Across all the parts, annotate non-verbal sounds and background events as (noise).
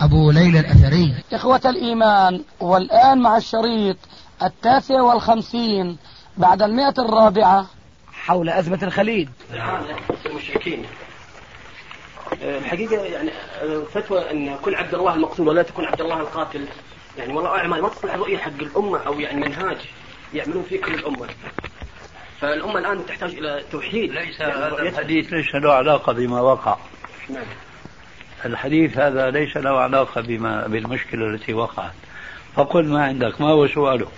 أبو ليلى الأثري. إخوة الإيمان والآن مع الشريط التاسع والخمسين بعد المئة الرابعة. حول أزمة الخليج. المشركين. الحقيقة يعني فتوى أن كن عبد الله المقتول ولا تكون عبد الله القاتل. يعني والله أعلم ما تصلح الرؤية حق الأمة أو يعني منهاج يعملون فيه كل الأمة. فالأمة الآن تحتاج إلى توحيد. ليس هذا الحديث ليس له علاقة بما وقع. نعم. الحديث هذا ليس له علاقة بما بالمشكلة التي وقعت. فقل ما عندك ما هو سؤالك؟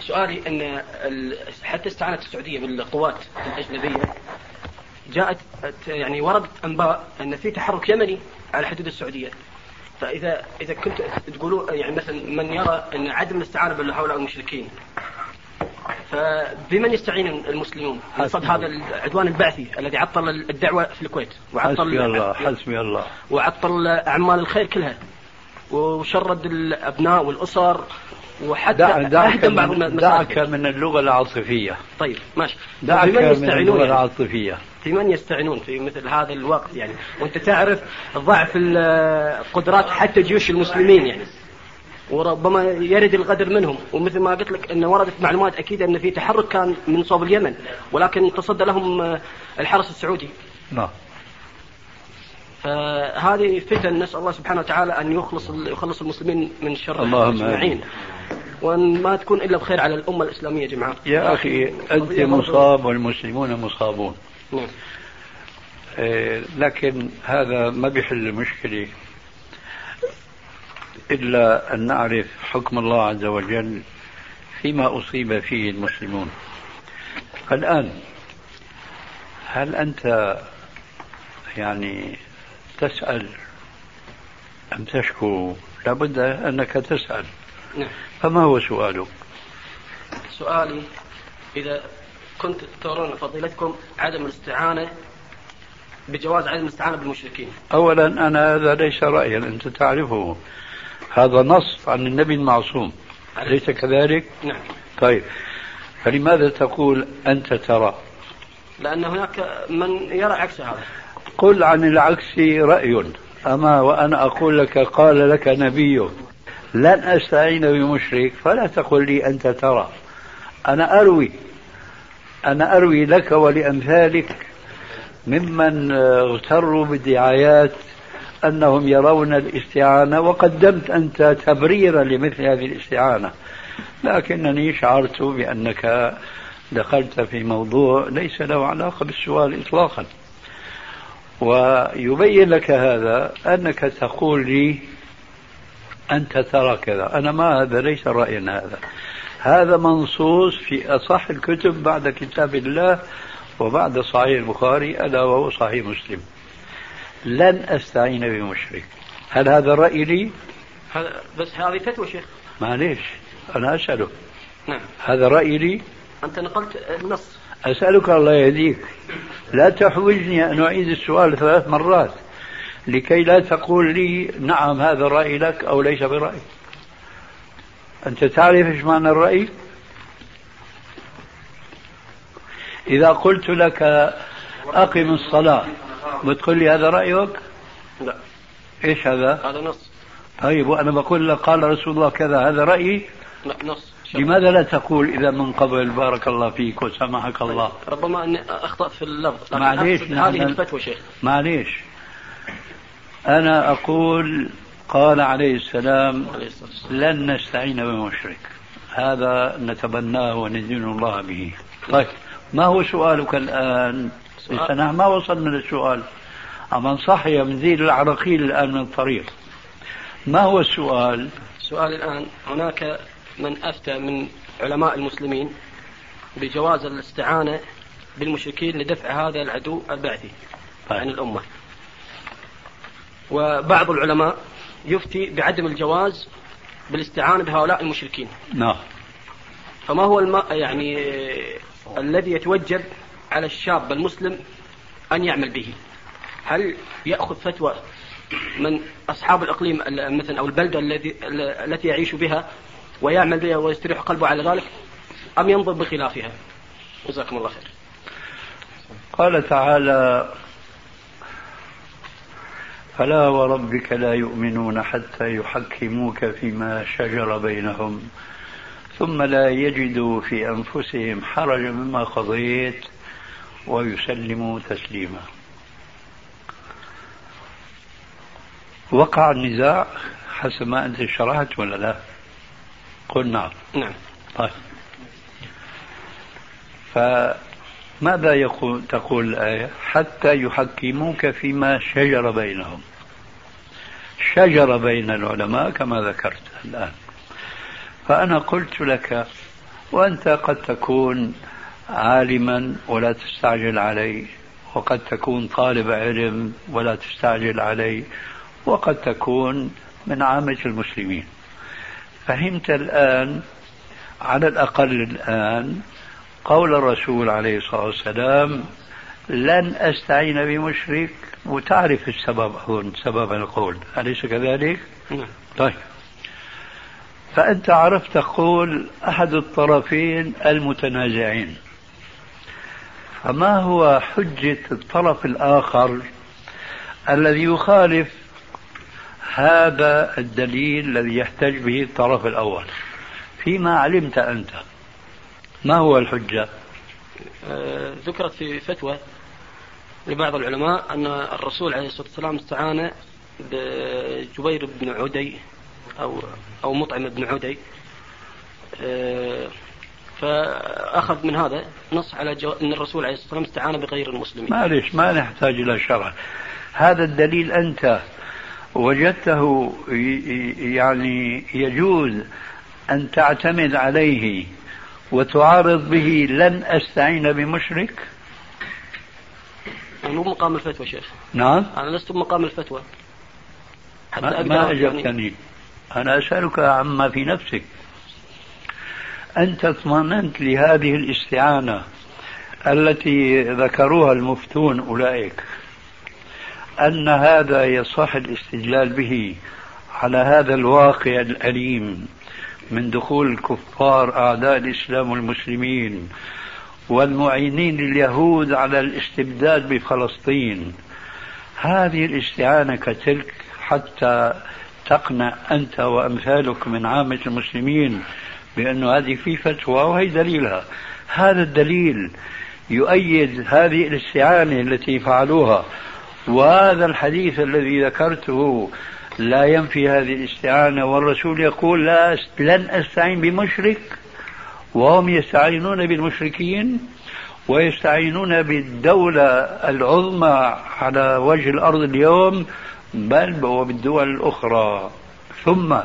سؤالي أن حتى استعانت السعودية بالقوات الأجنبية؟ جاءت يعني وردت أنباء أن في تحرك يمني على حدود السعودية. فإذا إذا كنت تقولوا يعني مثلا من يرى أن عدم الاستعانة بهؤلاء المشركين فبمن يستعين المسلمون قصد هذا العدوان البعثي الذي عطل الدعوة في الكويت وعطل حسبي الله حسبي الله. وعطل أعمال الخير كلها وشرد الأبناء والأسر وحتى دع دعك بعض من, دعك من اللغة العاطفية. طيب ماشي. دعك من يعني؟ العاطفية. في من يستعينون في مثل هذا الوقت يعني؟ وأنت تعرف ضعف القدرات حتى جيوش المسلمين يعني. وربما يرد الغدر منهم. ومثل ما قلت لك إن وردت معلومات أكيد إن في تحرك كان من صوب اليمن. ولكن تصدى لهم آه، الحرس السعودي. نعم. فهذه فتن نسأل الله سبحانه وتعالى أن يخلص يخلص المسلمين من شر اللهم اجمعين وأن ما تكون إلا بخير على الأمة الإسلامية يا جماعة يا أخي أنت مصاب والمسلمون مصابون. نعم. إيه، لكن هذا ما بيحل المشكلة. إلا أن نعرف حكم الله عز وجل فيما أصيب فيه المسلمون. الآن هل أنت يعني تسأل أم تشكو؟ لابد أنك تسأل. نعم. فما هو سؤالك؟ سؤالي إذا كنت ترون فضيلتكم عدم الاستعانة بجواز عدم الاستعانة بالمشركين. أولا أنا هذا ليس رأيا أنت تعرفه. هذا نص عن النبي المعصوم. أليس كذلك؟ نعم. طيب. فلماذا تقول أنت ترى؟ لأن هناك من يرى عكس هذا. قل عن العكس رأي. أما وأنا أقول لك قال لك نبي. لن أستعين بمشرك فلا تقل لي أنت ترى. أنا أروي. أنا أروي لك ولأمثالك ممن اغتروا بالدعايات أنهم يرون الاستعانة وقدمت أنت تبريرا لمثل هذه الاستعانة. لكنني شعرت بأنك دخلت في موضوع ليس له علاقة بالسؤال إطلاقا. ويبين لك هذا أنك تقول لي أنت ترى كذا. أنا ما هذا ليس رأينا هذا. هذا منصوص في أصح الكتب بعد كتاب الله وبعد صحيح البخاري ألا وهو صحيح مسلم. لن أستعين بمشرك. هل هذا الرأي لي؟ هذا بس هذه فتوى شيخ. معليش أنا أسألك. نعم. هذا رأي لي؟ أنت نقلت النص. أسألك الله يهديك. لا تحوجني أن أعيد السؤال ثلاث مرات لكي لا تقول لي نعم هذا الرأي لك أو ليس برأي أنت تعرف إيش معنى الرأي؟ إذا قلت لك أقم الصلاة. بتقول لي هذا رأيك؟ لا. إيش هذا؟ هذا نص. طيب وأنا بقول لك قال رسول الله كذا هذا رأيي؟ لا نص. لماذا لا تقول إذا من قبل بارك الله فيك وسامحك الله؟ ربما أني أخطأ في اللفظ معليش، هذه الفتوى شيخ. معليش. أنا أقول قال عليه السلام لن نستعين بمشرك. هذا نتبناه وندين الله به. طيب ما هو سؤالك الآن؟ لسه نحن ما وصلنا للسؤال. أما صحي بنزيل العراقيل الآن من الطريق؟ ما هو السؤال؟ سؤالي الآن هناك من أفتى من علماء المسلمين بجواز الاستعانة بالمشركين لدفع هذا العدو البعثي عن طيب. الأمة. وبعض العلماء يفتي بعدم الجواز بالاستعانة بهؤلاء المشركين. نعم. فما هو الم... يعني الذي يتوجب على الشاب المسلم أن يعمل به. هل يأخذ فتوى من أصحاب الإقليم مثلا أو البلدة الذي التي يعيش بها ويعمل بها ويستريح قلبه على ذلك؟ أم ينظر بخلافها؟ جزاكم الله خير. قال تعالى فلا وربك لا يؤمنون حتى يحكموك فيما شجر بينهم ثم لا يجدوا في أنفسهم حرجا مما قضيت ويسلموا تسليما. وقع النزاع حسب ما انت شرحت ولا لا؟ قل نعم. نعم. طيب. فماذا يقول تقول الآية؟ حتى يحكموك فيما شجر بينهم. شجر بين العلماء كما ذكرت الآن. فأنا قلت لك وأنت قد تكون عالما ولا تستعجل عليه وقد تكون طالب علم ولا تستعجل عليه وقد تكون من عامة المسلمين. فهمت الآن على الأقل الآن قول الرسول عليه الصلاة والسلام لن أستعين بمشرك وتعرف السبب أظن سبب القول. أليس كذلك؟ نعم. طيب. فأنت عرفت تقول أحد الطرفين المتنازعين. فما هو حجة الطرف الآخر الذي يخالف هذا الدليل الذي يحتج به الطرف الأول؟ فيما علمت أنت ما هو الحجة؟ آه، ذكرت في فتوى لبعض العلماء أن الرسول عليه الصلاة والسلام استعان بجبير بن عدي أو أو مطعم بن عدي. آه، فأخذ من هذا نص على جو... أن الرسول عليه الصلاة والسلام استعان بغير المسلمين. معلش ما نحتاج إلى شرح هذا الدليل أنت وجدته يعني يجوز أن تعتمد عليه وتعارض به لن أستعين بمشرك؟ أنا مو بمقام الفتوى شيخ. نعم؟ أنا لست بمقام الفتوى. حتى ما, ما أجبتني. يعني... أنا أسألك عما في نفسك. أنت اطمننت لهذه الاستعانة التي ذكروها المفتون أولئك أن هذا يصح الاستدلال به على هذا الواقع الأليم من دخول الكفار أعداء الإسلام والمسلمين والمعينين لليهود على الاستبداد بفلسطين. هذه الاستعانة كتلك حتى تقنع أنت وأمثالك من عامة المسلمين بأن هذه في فتوى وهي دليلها. هذا الدليل يؤيد هذه الاستعانة التي فعلوها. وهذا الحديث الذي ذكرته لا ينفي هذه الاستعانة. والرسول يقول لا لن أستعين بمشرك. وهم يستعينون بالمشركين ويستعينون بالدولة العظمى على وجه الأرض اليوم بل وبالدول الأخرى. ثم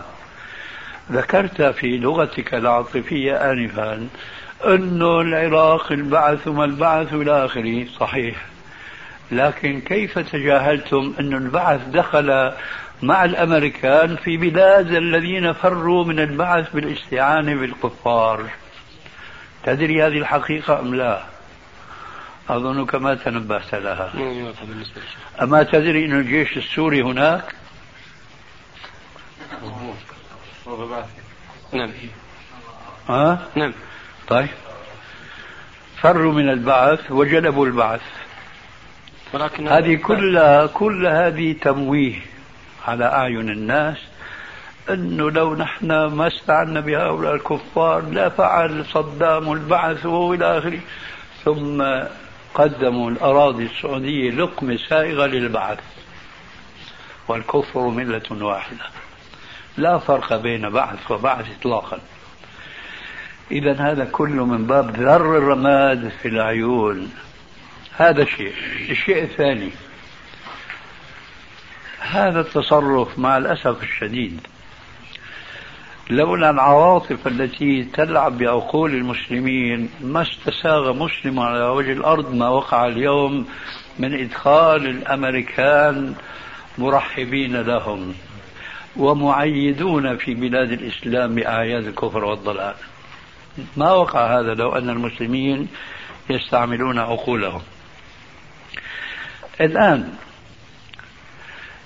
ذكرت في لغتك العاطفية آنفا أن العراق البعث ما البعث إلى آخره صحيح. لكن كيف تجاهلتم أن البعث دخل مع الأمريكان في بلاد الذين فروا من البعث بالاستعانة بالكفار؟ تدري هذه الحقيقة أم لا؟ أظنك ما تنبهت لها. أما تدري أن الجيش السوري هناك؟ نعم. ها؟ نعم. طيب. فروا من البعث وجلبوا البعث. ولكن هذه كلها كل هذه تمويه على أعين الناس أنه لو نحن ما استعنا بهؤلاء الكفار لا فعل صدام البعث وإلى آخره. ثم قدموا الأراضي السعودية لقمة سائغة للبعث. والكفر ملة واحدة. لا فرق بين بعث وبعث إطلاقا. إذا هذا كله من باب ذر الرماد في العيون. هذا شيء الشيء الثاني. هذا التصرف مع الأسف الشديد. لولا العواطف التي تلعب بعقول المسلمين ما استساغ مسلم على وجه الأرض ما وقع اليوم من إدخال الأمريكان مرحبين لهم. ومعيدون في بلاد الإسلام بأعياد الكفر والضلال. ما وقع هذا لو أن المسلمين يستعملون عقولهم. الآن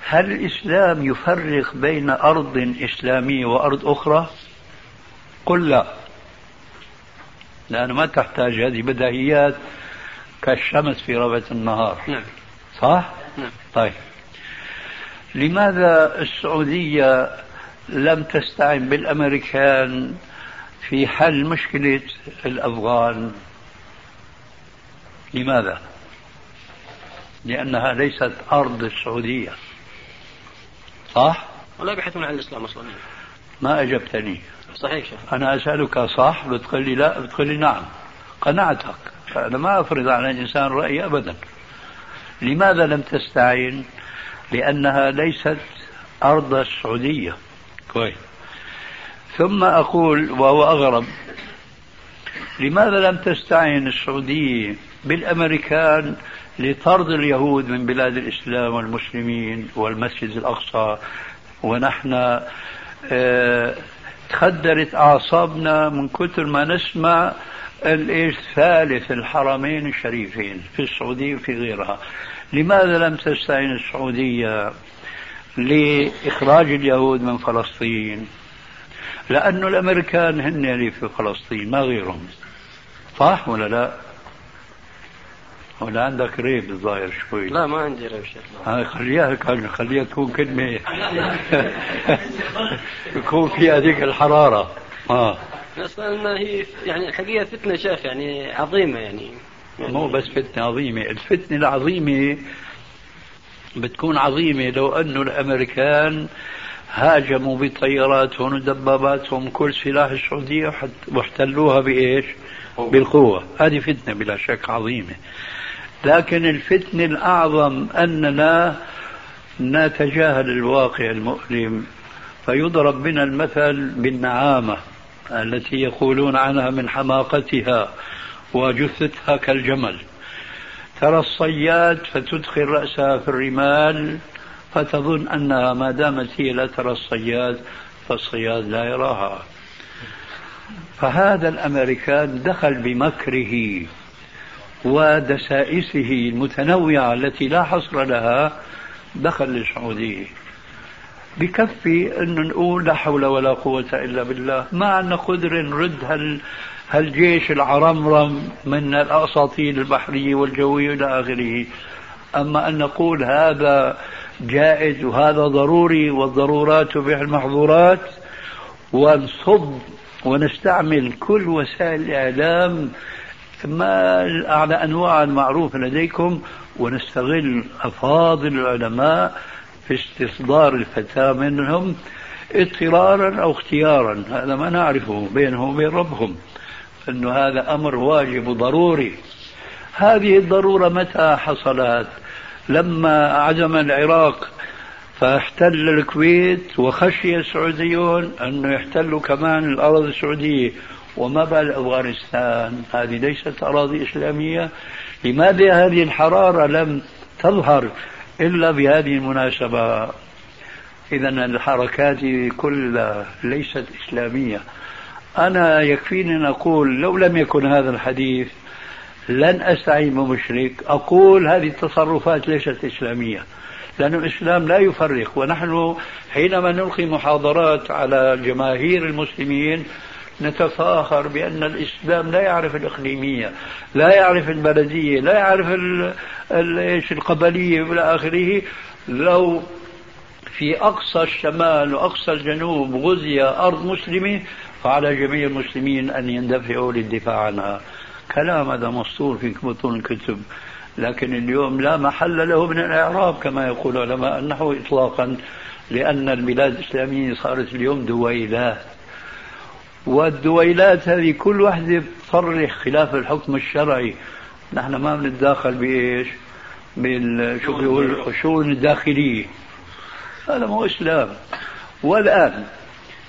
هل الإسلام يفرق بين أرض إسلامية وأرض أخرى؟ قل لا. لأنه ما تحتاج هذه بديهيات كالشمس في ربة النهار. نعم. صح؟ نعم. طيب. لماذا السعودية لم تستعن بالأمريكان في حل مشكلة الأفغان؟ لماذا؟ لأنها ليست أرض السعودية. صح؟ ولا يبحثون عن الإسلام أصلا. ما أجبتني. صحيح شيخ. أنا أسألك صح؟ بتقول لي لا بتقول لي نعم. قنعتك فأنا ما أفرض على الإنسان رأيي أبدا. لماذا لم تستعين لأنها ليست أرض السعودية. كويس. ثم أقول وهو أغرب لماذا لم تستعين السعودية بالأمريكان لطرد اليهود من بلاد الإسلام والمسلمين والمسجد الأقصى ونحن آه تخدرت أعصابنا من كثر ما نسمع الإيش ثالث الحرمين الشريفين في السعودية وفي غيرها. لماذا لم تستعين السعودية لإخراج اليهود من فلسطين؟ لأنه الأمريكان هن اللي في فلسطين ما غيرهم. صح ولا لا؟ ولا عندك ريب الظاهر شوي. لا ما عندي ريب شيخ خليها خليها تكون كلمة. يكون في هذيك الحرارة. آه. أصلا هي يعني الحقيقة فتنة شيخ يعني عظيمة يعني, يعني مو بس فتنة عظيمة، الفتنة العظيمة بتكون عظيمة لو انه الأمريكان هاجموا بطياراتهم ودباباتهم كل سلاح السعودية واحتلوها بإيش؟ بالقوة، هذه فتنة بلا شك عظيمة. لكن الفتنه الأعظم اننا نتجاهل الواقع المؤلم فيضرب بنا المثل بالنعامة التي يقولون عنها من حماقتها وجثتها كالجمل. ترى الصياد فتدخل رأسها في الرمال فتظن أنها ما دامت هي لا ترى الصياد فالصياد لا يراها. فهذا الأمريكان دخل بمكره. ودسائسه المتنوعة التي لا حصر لها دخل للسعودية بكفي انه نقول لا حول ولا قوة إلا بالله. ما عندنا قدرة نرد هال هالجيش العرمرم من الاساطيل البحرية والجوية إلى آخره. أما أن نقول هذا جائز وهذا ضروري والضرورات تبيح المحظورات ونصب ونستعمل كل وسائل الإعلام ما على أنواع المعروفه لديكم ونستغل أفاضل العلماء في استصدار الفتاة منهم اضطرارا أو اختيارا هذا ما نعرفه بينهم وبين ربهم أنه هذا أمر واجب وضروري هذه الضرورة متى حصلت؟ لما عزم العراق فاحتل الكويت وخشي السعوديون أنه يحتلوا كمان الأراضي السعودية. وما بال أفغانستان؟ هذه ليست أراضي إسلامية. لماذا هذه الحرارة لم تظهر إلا بهذه المناسبة؟ إذا الحركات كلها ليست إسلامية. أنا يكفيني أن أقول لو لم يكن هذا الحديث لن أستعين بمشرك. أقول هذه التصرفات ليست إسلامية لأن الإسلام لا يفرق. ونحن حينما نلقي محاضرات على جماهير المسلمين نتفاخر بأن الإسلام لا يعرف الإقليمية لا يعرف البلدية لا يعرف القبلية إلى آخره. لو في أقصى الشمال وأقصى الجنوب غزي أرض مسلمة فعلى جميع المسلمين أن يندفعوا للدفاع عنها. كلام هذا مسطور في بطون الكتب. لكن اليوم لا محل له من الإعراب كما يقول علماء النحو إطلاقا لأن البلاد الإسلامية صارت اليوم دويلات والدويلات هذه كل واحدة تصرح خلاف الحكم الشرعي. نحن ما بنتداخل بإيش؟ شو بيقول الشؤون الداخلية. هذا مو إسلام. والآن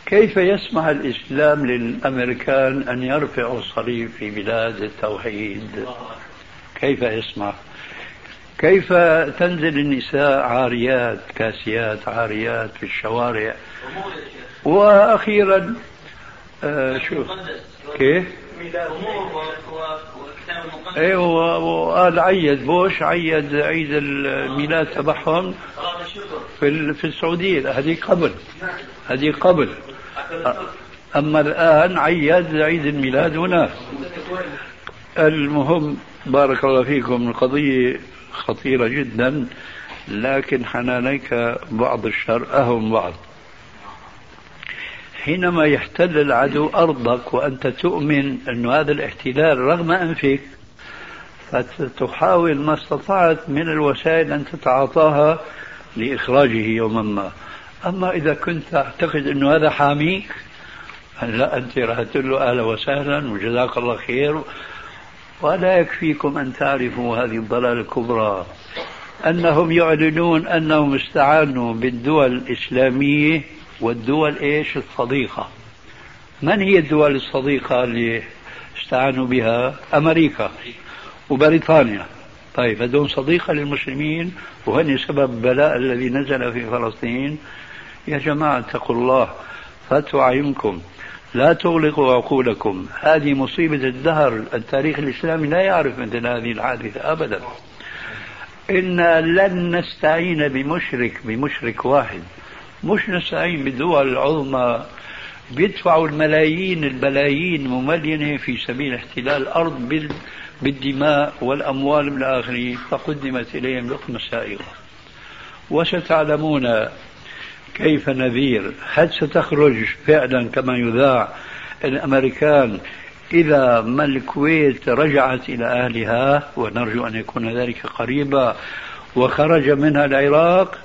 كيف يسمح الإسلام للأمريكان أن يرفعوا الصليب في بلاد التوحيد؟ كيف يسمح؟ كيف تنزل النساء عاريات كاسيات عاريات في الشوارع؟ وأخيرا آه شو كيف؟ أيوه وقال عيد بوش عيد عيد الميلاد تبعهم في في السعودية هذه قبل هذه قبل. أما الآن عيد عيد الميلاد هناك المهم بارك الله فيكم القضية خطيرة جدا لكن حنانيك بعض الشر أهم بعض. حينما يحتل العدو أرضك وأنت تؤمن أن هذا الاحتلال رغم أنفك فتحاول ما استطعت من الوسائل أن تتعاطاها لإخراجه يوما ما. أما إذا كنت تعتقد أن هذا حاميك لا أنت راح تقول له أهلا وسهلا وجزاك الله خير. ولا يكفيكم أن تعرفوا هذه الضلالة الكبرى أنهم يعلنون أنهم استعانوا بالدول الإسلامية والدول إيش؟ الصديقة. من هي الدول الصديقة اللي استعانوا بها؟ أمريكا وبريطانيا. طيب هذول صديقة للمسلمين وهن سبب البلاء الذي نزل في فلسطين. يا جماعة اتقوا الله فاتوا أعينكم لا تغلقوا عقولكم. هذه مصيبة الدهر. التاريخ الإسلامي لا يعرف مثل هذه الحادثة أبدا. إنا لن نستعين بمشرك بمشرك واحد. مش نستعين بالدول العظمى بيدفعوا الملايين البلايين مملينة في سبيل احتلال الأرض بالدماء والأموال من آخره فقدمت إليهم لقمة سائغة. وستعلمون كيف نذير. هل ستخرج فعلا كما يذاع الأمريكان إذا ما الكويت رجعت إلى أهلها؟ ونرجو أن يكون ذلك قريبا. وخرج منها العراق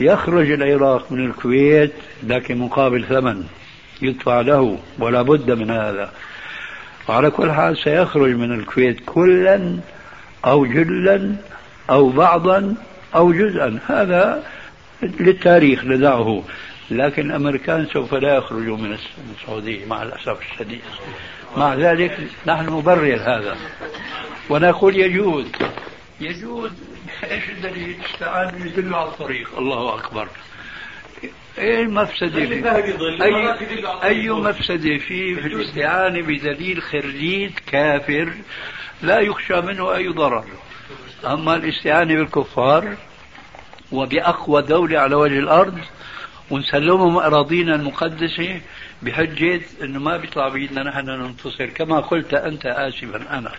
يخرج العراق من الكويت لكن مقابل ثمن يدفع له ولا بد من هذا. وعلى كل حال سيخرج من الكويت كلا أو جلا أو بعضا أو جزءا. هذا للتاريخ ندعه لكن الأمريكان سوف لا يخرجوا من السعودية مع الأسف الشديد. مع ذلك نحن نبرر هذا. ونقول يجوز يجوز إيش الدليل؟ تعال يدل على الطريق. الله أكبر. إيه المفسدة أي, أي مفسدة؟ في في الاستعانة بدليل خريج كافر لا يخشى منه أي ضرر. أما الاستعانة بالكفار وبأقوى دولة على وجه الأرض ونسلمهم أراضينا المقدسة بحجة أنه ما بيطلع بيدنا نحن ننتصر. كما قلت أنت آسفا أنا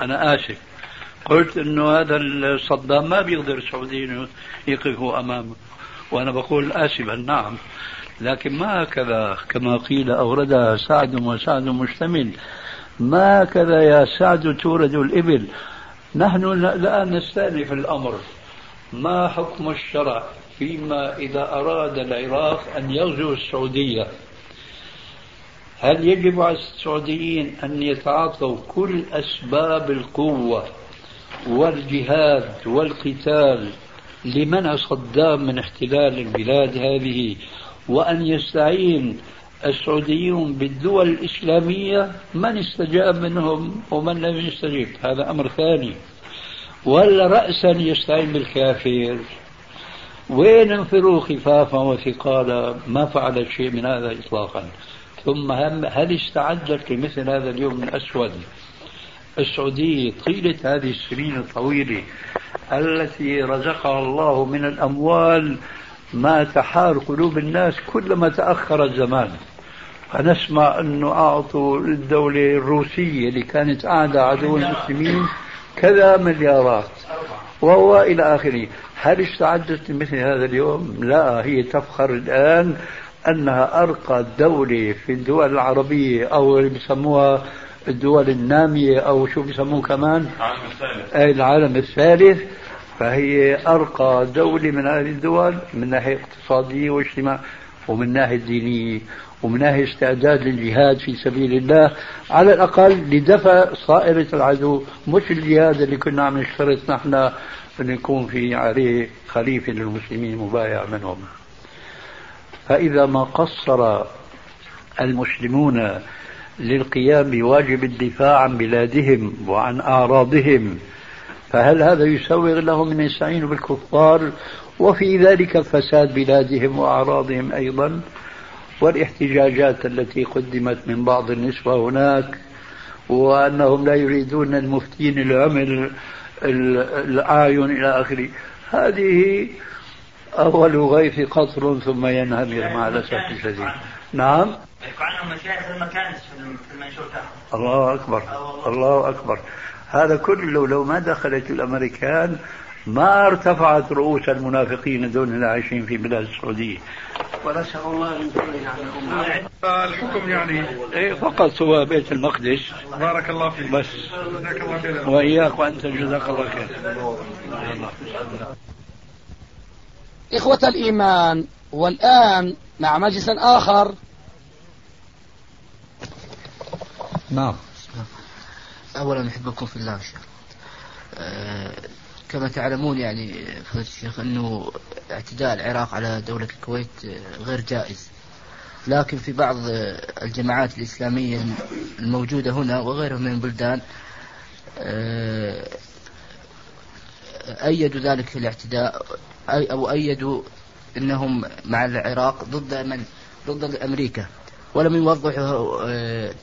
أنا آسف. قلت إنه هذا صدام ما بيقدر السعوديين يقفوا أمامه. وأنا بقول اسفا نعم. لكن ما هكذا كما قيل اوردها سعد وسعد مشتمل. ما هكذا يا سعد تورد الإبل؟ نحن الآن نستأنف الأمر. ما حكم الشرع فيما إذا أراد العراق أن يغزو السعودية؟ هل يجب على السعوديين أن يتعاطوا كل أسباب القوة والجهاد والقتال لمنع صدام من احتلال البلاد هذه؟ وأن يستعين السعوديون بالدول الإسلامية؟ من استجاب منهم ومن لم يستجب؟ هذا أمر ثاني. ولا رأسا يستعين بالكافر. وين انفروا خفافا وثقالا؟ ما فعلت شيء من هذا إطلاقا. ثم هل استعدت لمثل هذا اليوم الأسود السعودية طيلة هذه السنين الطويلة التي رزقها الله من الأموال ما تحار قلوب الناس كلما تأخر الزمان فنسمع أنه أعطوا الدولة الروسية اللي كانت أعدى عدو المسلمين كذا مليارات وهو إلى آخره هل استعدت لمثل هذا اليوم؟ لا هي تفخر الآن أنها أرقى دولة في الدول العربية أو اللي بيسموها الدول النامية أو شو بيسموه كمان؟ العالم الثالث. أي العالم الثالث. فهي أرقى دولة من هذه الدول من ناحية اقتصادية واجتماع ومن ناحية دينية ومن ناحية استعداد للجهاد في سبيل الله. على الأقل لدفع صائرة العدو مش الجهاد اللي كنا عم نشترط نحن أن يكون في عليه خليفة للمسلمين مبايع منهم. فإذا ما قصر المسلمون للقيام بواجب الدفاع عن بلادهم وعن أعراضهم. فهل هذا يسوغ لهم أن يستعينوا بالكفار؟ وفي ذلك فساد بلادهم وأعراضهم أيضا. والاحتجاجات التي قدمت من بعض النسوة هناك وأنهم لا يريدون المفتين العمل الأعين إلى آخره. هذه أول غيث قطر ثم ينهمر مع الأسف الشديد. نعم؟ عندهم مشايخ المكان في المنشور الله أكبر. الله أكبر. هذا كله لو ما دخلت الأمريكان ما ارتفعت رؤوس المنافقين دون العايشين في بلاد السعودية. ونسأل الله أن يكون عن الحكم يعني إيه فقط هو بيت المقدس. بارك الله فيك. بس. جزاك الله خير وإياك وأنت جزاك الله خير. إخوة الإيمان والآن مع مجلس آخر نعم. أولا أحبكم في الله شيخ. أه كما تعلمون يعني فضيلة الشيخ أنه اعتداء العراق على دولة الكويت غير جائز. لكن في بعض الجماعات الإسلامية الموجودة هنا وغيرها من البلدان أه أيدوا ذلك الاعتداء أو أيدوا أنهم مع العراق ضد من؟ ضد أمريكا. ولم يوضحوا أه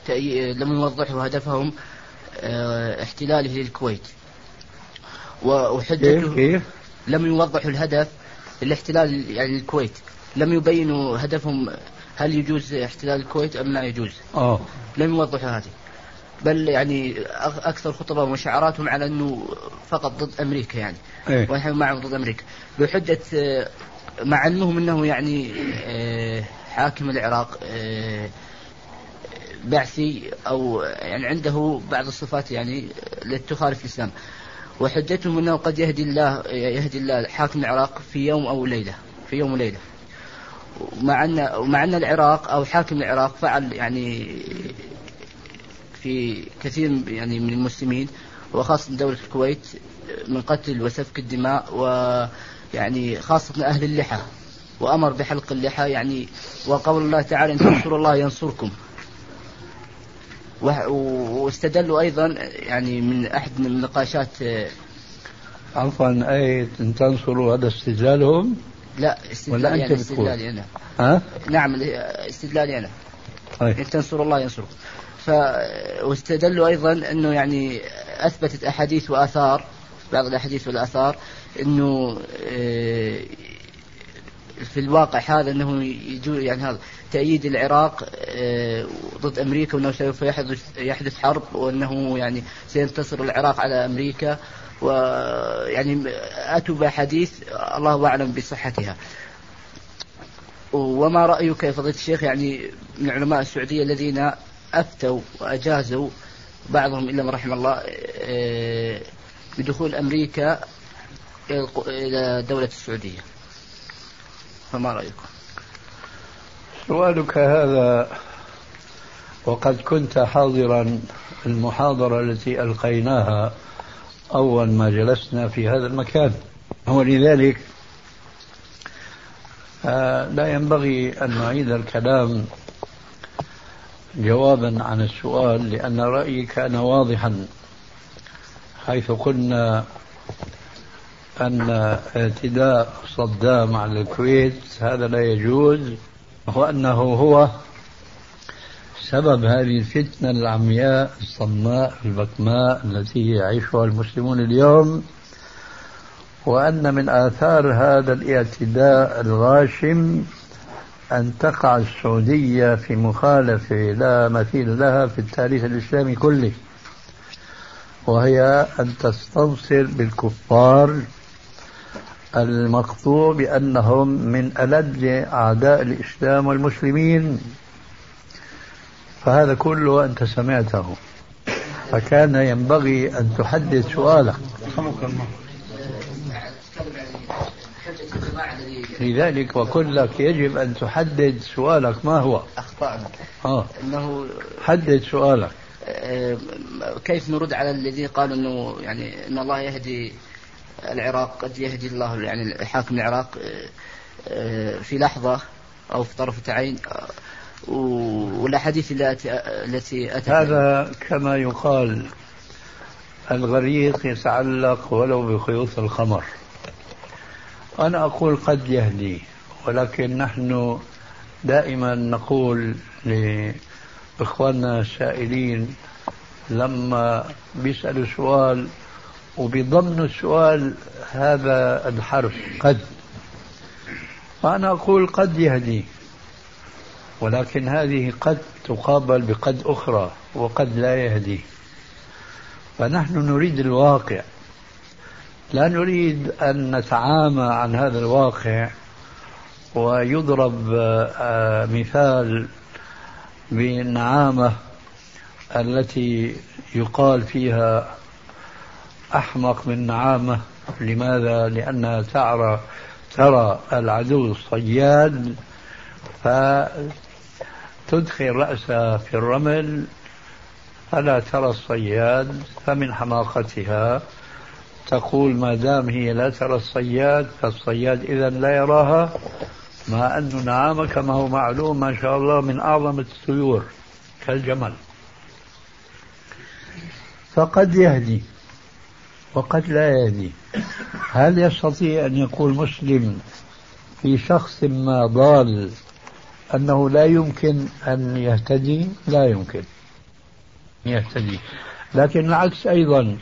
لم يوضحوا هدفهم أه احتلاله للكويت. وحجته كيف؟ لم يوضحوا الهدف الاحتلال يعني الكويت. لم يبينوا هدفهم هل يجوز احتلال الكويت أم لا يجوز؟ آه. لم يوضحوا هذه. بل يعني أكثر خطبهم وشعاراتهم على أنه فقط ضد أمريكا يعني. إيه؟ ونحن معهم ضد أمريكا. بحجة مع علمهم انه يعني حاكم العراق بعثي أو يعني عنده بعض الصفات يعني التي تخالف الإسلام. وحجتهم أنه قد يهدي الله يهدي الله حاكم العراق في يوم أو ليلة في يوم وليلة. ومع أن ومع أن العراق أو حاكم العراق فعل يعني في كثير يعني من المسلمين وخاصة دولة الكويت من قتل وسفك الدماء ويعني خاصة أهل اللحى. وأمر بحلق اللحى يعني وقول الله تعالى إن تنصروا الله ينصركم. واستدلوا أيضا يعني من أحد من النقاشات عفوا أي إن تنصروا هذا استدلالهم؟ لا استدلالي أنا استدلالي أنا ها؟ نعم استدلالي أنا طيب. إن تنصروا الله ينصركم. ف واستدلوا أيضا إنه يعني أثبتت أحاديث وآثار بعض الأحاديث والآثار إنه في الواقع هذا أنه يجوز يعني هذا تأييد العراق ضد أمريكا وأنه سوف يحدث يحدث حرب وأنه يعني سينتصر العراق على أمريكا ويعني أتوا بأحاديث الله أعلم بصحتها. وما رأيك يا فضيلة الشيخ يعني من علماء السعودية الذين أفتوا وأجازوا بعضهم إلا من رحم الله بدخول أمريكا إلى دولة السعودية. فما رأيكم؟ سؤالك هذا وقد كنت حاضرا المحاضرة التي ألقيناها أول ما جلسنا في هذا المكان ولذلك لا ينبغي أن نعيد الكلام جوابا عن السؤال لأن رأيي كان واضحا حيث قلنا أن اعتداء صدام على الكويت هذا لا يجوز وأنه هو سبب هذه الفتنة العمياء الصماء البكماء التي يعيشها المسلمون اليوم وأن من آثار هذا الاعتداء الغاشم أن تقع السعودية في مخالفة لا مثيل لها في التاريخ الإسلامي كله وهي أن تستنصر بالكفار المقطوع بأنهم من ألد أعداء الإسلام والمسلمين. فهذا كله أنت سمعته. فكان ينبغي أن تحدد سؤالك. لذلك وقل لك يجب أن تحدد سؤالك. ما هو؟ أخطأنا. آه. أنه حدد سؤالك. كيف نرد على الذين قالوا أنه يعني أن الله يهدي العراق قد يهدي الله يعني حاكم العراق في لحظة أو في طرفة عين والأحاديث التي أتت هذا كما يقال الغريق يتعلق ولو بخيوط الخمر. أنا أقول قد يهدي ولكن نحن دائما نقول لإخواننا السائلين لما بيسألوا سؤال وبضمن السؤال هذا الحرف قد. فأنا أقول قد يهدي ولكن هذه قد تقابل بقد أخرى وقد لا يهدي. فنحن نريد الواقع. لا نريد أن نتعامى عن هذا الواقع ويضرب آه، مثال بالنعامة التي يقال فيها أحمق من نعامة. لماذا؟ لأنها ترى ترى العدو الصياد فتدخل رأسها في الرمل فلا ترى الصياد فمن حماقتها. تقول ما دام هي لا ترى الصياد فالصياد إذا لا يراها مع أن نعامة كما هو معلوم ما شاء الله من أعظم الطيور كالجمل. فقد يهدي. وقد لا يهدي هل يستطيع أن يقول مسلم في شخص ما ضال أنه لا يمكن أن يهتدي؟ لا يمكن يهتدي. لكن العكس أيضا.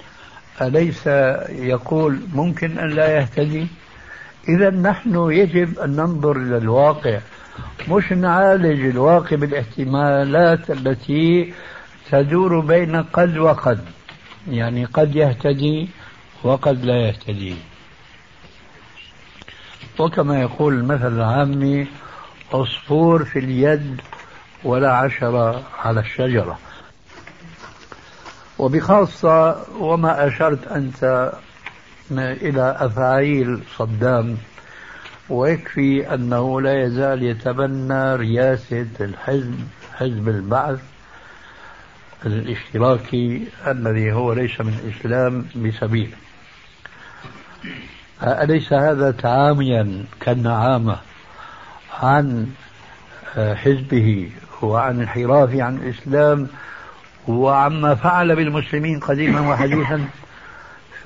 أليس يقول ممكن أن لا يهتدي؟ إذا نحن يجب أن ننظر إلى الواقع. مش نعالج الواقع بالاحتمالات التي تدور بين قد وقد. يعني قد يهتدي وقد لا يهتدي. وكما يقول المثل العامي عصفور في اليد ولا عشرة على الشجرة. وبخاصة وما أشرت أنت إلى أفاعيل صدام ويكفي أنه لا يزال يتبنى رئاسة الحزب حزب البعث الاشتراكي الذي هو ليس من الإسلام بسبيل أليس هذا تعاميا كالنعامة عن حزبه وعن انحرافه عن الإسلام وعما فعل بالمسلمين قديما وحديثا؟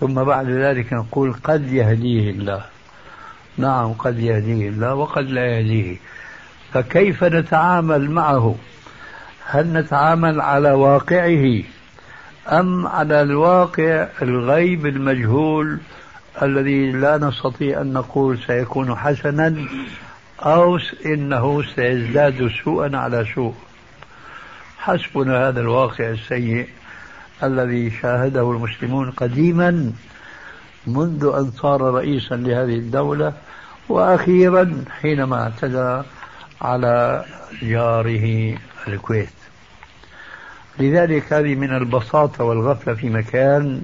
ثم بعد ذلك نقول قد يهديه الله. نعم قد يهديه الله وقد لا يهديه. فكيف نتعامل معه؟ هل نتعامل على واقعه أم على الواقع الغيب المجهول الذي لا نستطيع أن نقول سيكون حسنا أو إنه سيزداد سوءا على سوء. حسبنا هذا الواقع السيء الذي شاهده المسلمون قديما منذ أن صار رئيسا لهذه الدولة وأخيرا حينما اعتدى على جاره الكويت. لذلك هذه من البساطة والغفلة في مكان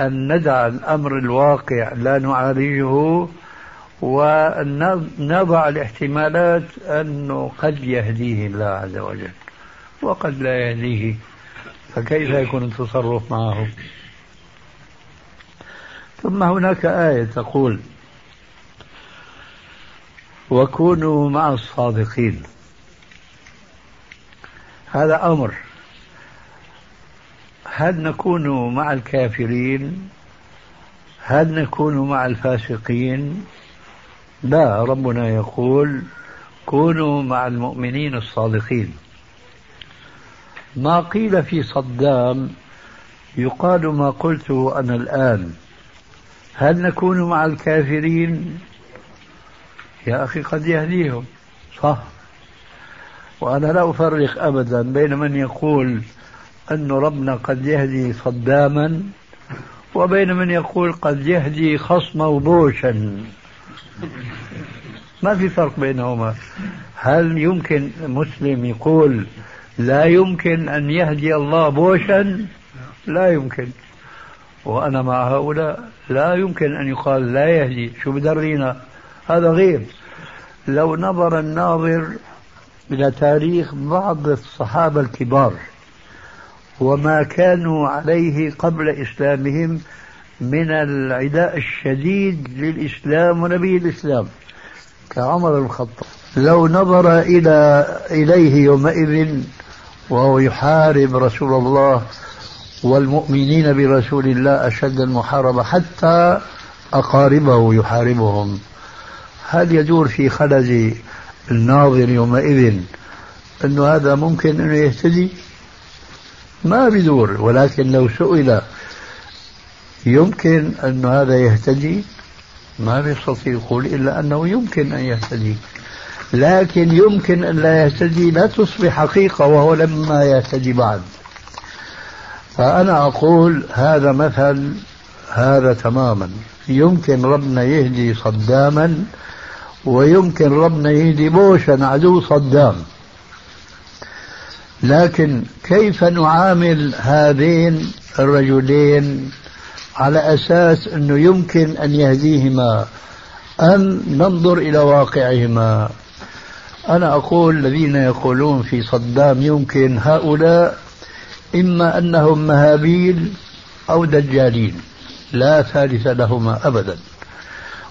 أن ندع الأمر الواقع لا نعالجه ونضع الاحتمالات أنه قد يهديه الله عز وجل. وقد لا يهديه فكيف يكون التصرف معه؟ ثم هناك آية تقول وكونوا مع الصادقين. هذا أمر هل نكون مع الكافرين؟ هل نكون مع الفاسقين؟ لا ربنا يقول كونوا مع المؤمنين الصادقين. ما قيل في صدام يقال ما قلته أنا الآن. هل نكون مع الكافرين؟ يا أخي قد يهديهم. صح. وأنا لا أفرق أبدا بين من يقول أن ربنا قد يهدي صداما وبين من يقول قد يهدي خصمه بوشا ما في فرق بينهما. هل يمكن مسلم يقول لا يمكن أن يهدي الله بوشا؟ لا يمكن. وأنا مع هؤلاء لا يمكن أن يقال لا يهدي. شو بدرينا؟ هذا غير لو نظر الناظر إلى تاريخ بعض الصحابة الكبار وما كانوا عليه قبل إسلامهم من العداء الشديد للإسلام ونبي الإسلام كعمر الخطاب. لو نظر إلى إليه يومئذ وهو يحارب رسول الله والمؤمنين برسول الله أشد المحاربة حتى أقاربه يحاربهم. هل يدور في خلد الناظر يومئذ أنه هذا ممكن أنه يهتدي؟ ما بدور ولكن لو سئل يمكن أن هذا يهتدي؟ ما بيستطيع يقول إلا أنه يمكن أن يهتدي. لكن يمكن أن لا يهتدي لا تصبح حقيقة وهو لما يهتدي بعد. فأنا أقول هذا مثل هذا تماما. يمكن ربنا يهدي صداما ويمكن ربنا يهدي بوشا عدو صدام. لكن كيف نعامل هذين الرجلين على أساس أنه يمكن أن يهديهما أم ننظر إلى واقعهما؟ أنا أقول الذين يقولون في صدام يمكن هؤلاء إما أنهم مهابيل أو دجالين لا ثالث لهما ابدا.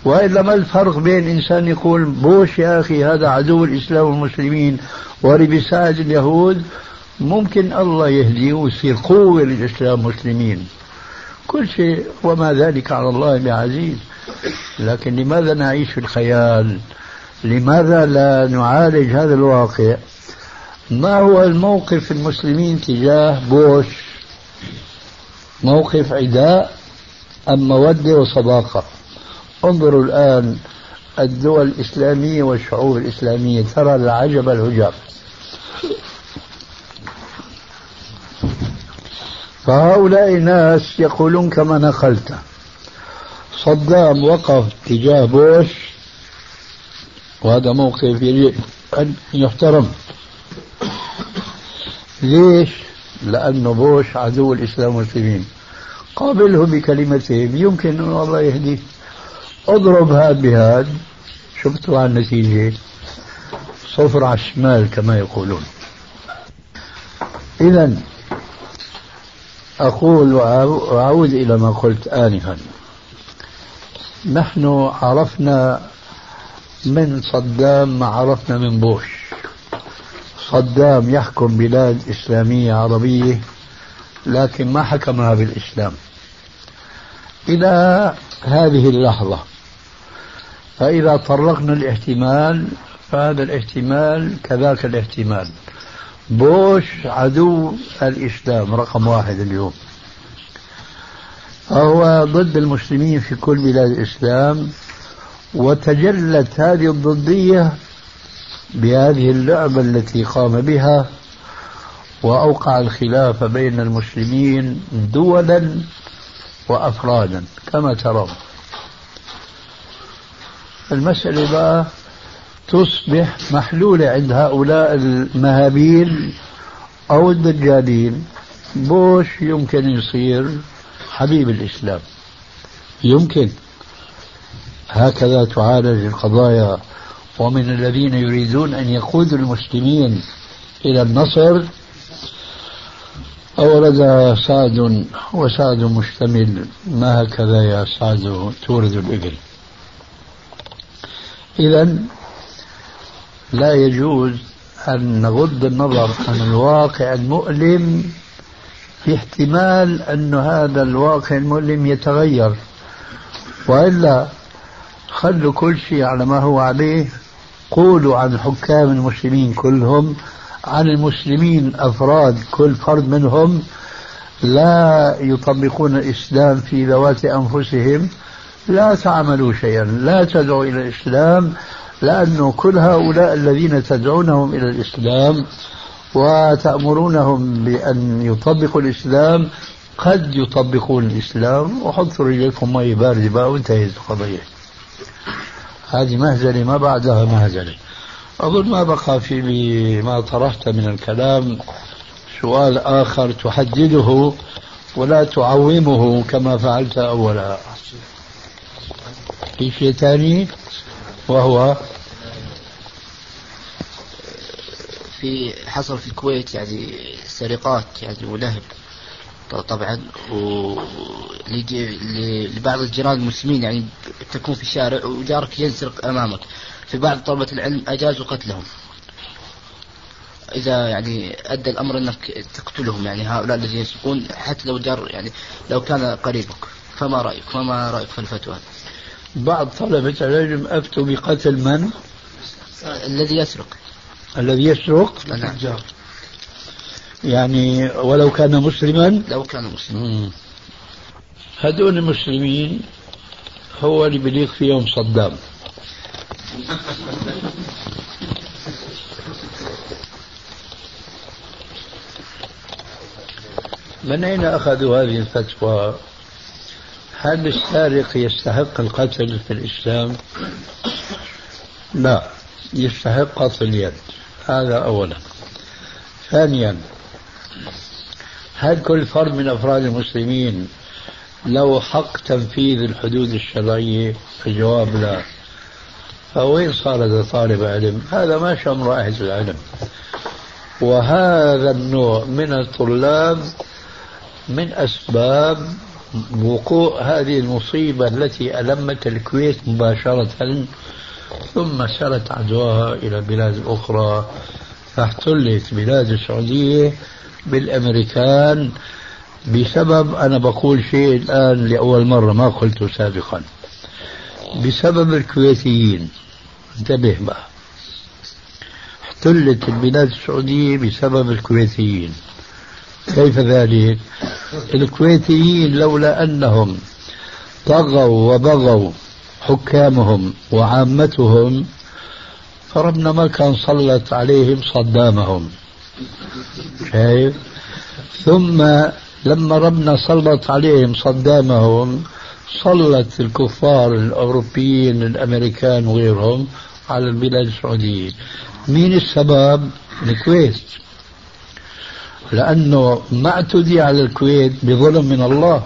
وإلا ما الفرق بين إنسان يقول بوش يا أخي هذا عدو الإسلام والمسلمين وربساج اليهود؟ ممكن الله يهديه ويصير قوة للإسلام والمسلمين. كل شيء وما ذلك على الله بعزيز لكن لماذا نعيش في الخيال؟ لماذا لا نعالج هذا الواقع؟ ما هو الموقف المسلمين تجاه بوش؟ موقف عداء أم مودة وصداقة؟ انظروا الآن الدول الإسلامية والشعوب الإسلامية ترى العجب الهجاب. فهؤلاء الناس يقولون كما نقلت صدام وقف تجاه بوش وهذا موقف يجب أن يحترم. ليش؟ لأنه بوش عدو الإسلام والمسلمين. قابله بكلمتين يمكن أن الله يهديه. اضرب هاد بهاد شفتوا على النتيجة صفر على الشمال كما يقولون. إذا أقول وأعود إلى ما قلت آنفا. نحن عرفنا من صدام ما عرفنا من بوش. صدام يحكم بلاد إسلامية عربية لكن ما حكمها بالإسلام. إلى هذه اللحظة. فإذا طرقنا الاحتمال فهذا الاحتمال كذاك الاحتمال. بوش عدو الإسلام رقم واحد اليوم. فهو ضد المسلمين في كل بلاد الإسلام وتجلت هذه الضدية بهذه اللعبة التي قام بها وأوقع الخلاف بين المسلمين دولا وأفرادا كما ترون. المسألة بقى تصبح محلولة عند هؤلاء المهابيل أو الدجالين. بوش يمكن يصير حبيب الإسلام. يمكن. هكذا تعالج القضايا. ومن الذين يريدون أن يقودوا المسلمين إلى النصر أورد سعد وسعد مشتمل ما هكذا يا سعد تورد الإبل. إذا لا يجوز أن نغض النظر عن الواقع المؤلم في احتمال أن هذا الواقع المؤلم يتغير. وإلا خلوا كل شيء على ما هو عليه قولوا عن حكام المسلمين كلهم عن المسلمين أفراد كل فرد منهم لا يطبقون الإسلام في ذوات أنفسهم. لا تعملوا شيئا لا تدعوا إلى الإسلام لأنه كل هؤلاء الذين تدعونهم إلى الإسلام وتأمرونهم بأن يطبقوا الإسلام قد يطبقون الإسلام. وحطوا رجلكم مي باردة بقى وانتهت القضية. هذه مهزلة ما بعدها مهزلة. أظن ما بقى في ما طرحت من الكلام سؤال آخر تحدده ولا تعومه كما فعلت أولا. في شيء ثاني وهو في حصل في الكويت يعني سرقات يعني ولهب. طبعا لبعض الجيران المسلمين يعني تكون في الشارع وجارك ينسرق أمامك. في بعض طلبة العلم أجازوا قتلهم. إذا يعني أدى الأمر أنك تقتلهم يعني هؤلاء الذين يسرقون حتى لو جار يعني لو كان قريبك. فما رأيك؟ فما رأيك في الفتوى؟ بعض طلبة العلم أفتوا بقتل من؟ الذي يسرق. الذي يسرق؟ نعم. يعني ولو كان مسلما؟ لو كان مسلما. هذول المسلمين هو اللي بليق فيهم صدام. من أين أخذوا هذه الفتوى؟ هل السارق يستحق القتل في الإسلام؟ لا يستحق قطع اليد. هذا أولا. ثانيا هل كل فرد من أفراد المسلمين له حق تنفيذ الحدود الشرعية؟ الجواب لا. فوين صار هذا طالب علم؟ هذا ما شم رائحة العلم. وهذا النوع من الطلاب من أسباب وقوع هذه المصيبة التي ألمت الكويت مباشرة ثم سرت عدواها إلى بلاد أخرى فاحتلت بلاد السعودية بالأمريكان. بسبب أنا بقول شيء الآن لأول مرة ما قلته سابقا. بسبب الكويتيين. انتبه بقى. احتلت البلاد السعودية بسبب الكويتيين. كيف ذلك؟ الكويتيين لولا أنهم طغوا وبغوا حكامهم وعامتهم فربنا ما كان سلط عليهم صدامهم. شايف؟ ثم لما ربنا سلط عليهم صدامهم سلط الكفار الأوروبيين الأمريكان وغيرهم على البلاد السعودية. مين السبب؟ الكويت. لأنه ما اعتدي على الكويت بظلم من الله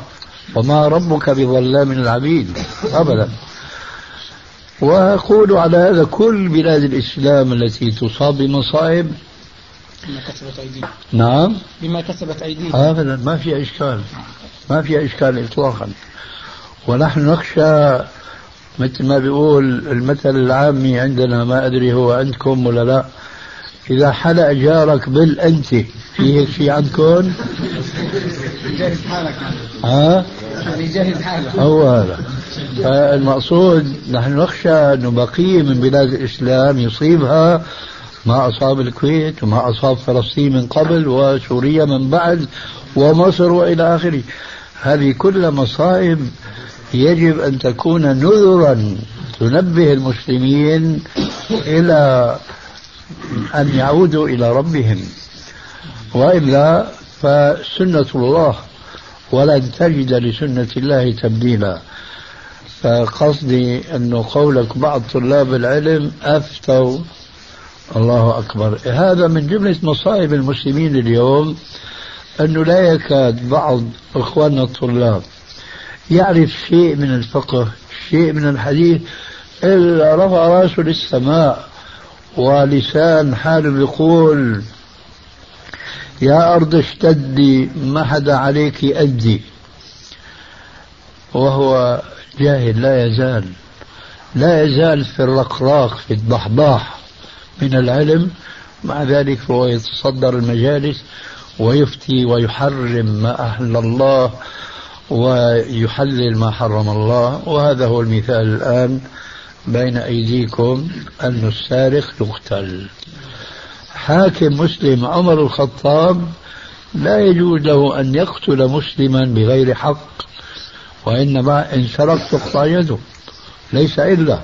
وما ربك بظلام العبيد. أبدا. وأقول على هذا كل بلاد الإسلام التي تصاب بمصائب. بما كسبت أيديهم. نعم. بما كسبت أيديهم. أبدا. ما في إشكال. ما في إشكال إطلاقا. ونحن نخشى مثل ما بيقول المثل العامي عندنا ما أدري هو عندكم ولا لا. إذا حلق جارك بالأنت في هيك شيء عندكم؟ جاهز حالك ها؟ يعني جاهز حالك هو هذا فالمقصود نحن نخشى أن بقية من بلاد الإسلام يصيبها ما أصاب الكويت وما أصاب فلسطين من قبل وسوريا من بعد ومصر وإلى آخره هذه كلها مصائب يجب أن تكون نذرا تنبه المسلمين إلى أن يعودوا إلى ربهم. وإلا فسنة الله ولن تجد لسنة الله تبديلا. فقصدي أنه قولك بعض طلاب العلم أفتوا. الله أكبر. هذا من جملة مصائب المسلمين اليوم أنه لا يكاد بعض إخواننا الطلاب يعرف شيء من الفقه شيء من الحديث إلا رفع رأسه للسماء. ولسان حاله يقول يا أرض اشتدي ما حدا عليك أدي وهو جاهل لا يزال. لا يزال في الرقراق في الضحضاح من العلم. مع ذلك فهو يتصدر المجالس ويفتي ويحرم ما أحل الله ويحلل ما حرم الله. وهذا هو المثال الآن. بين أيديكم أن السارق يقتل. حاكم مسلم عمر الخطاب لا يجوز له أن يقتل مسلما بغير حق وإنما إن سرق تقطع يده. ليس إلا.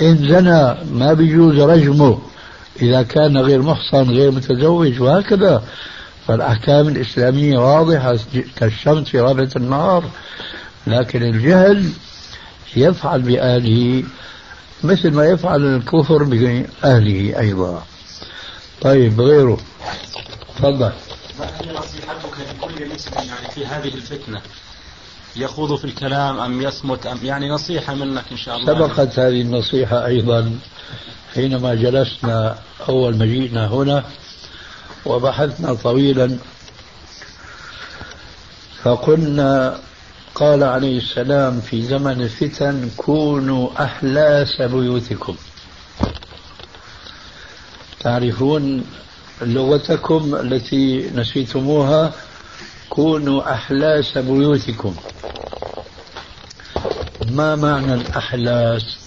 إن زنى ما بيجوز رجمه إذا كان غير محصن غير متزوج وهكذا. فالأحكام الإسلامية واضحة كالشمس في رابعة النهار. لكن الجهل يفعل بأهله مثل ما يفعل الكفر بأهله أيضا. طيب غيره تفضل. ما هي نصيحتك لكل مسلم يعني في هذه الفتنة؟ يخوض في الكلام أم يصمت أم يعني نصيحة منك إن شاء الله. سبقت هذه النصيحة أيضا حينما جلسنا أول ما جئنا هنا وبحثنا طويلا فقلنا قال عليه السلام في زمن الفتن كونوا أحلاس بيوتكم. تعرفون لغتكم التي نسيتموها؟ كونوا أحلاس بيوتكم. ما معنى الأحلاس؟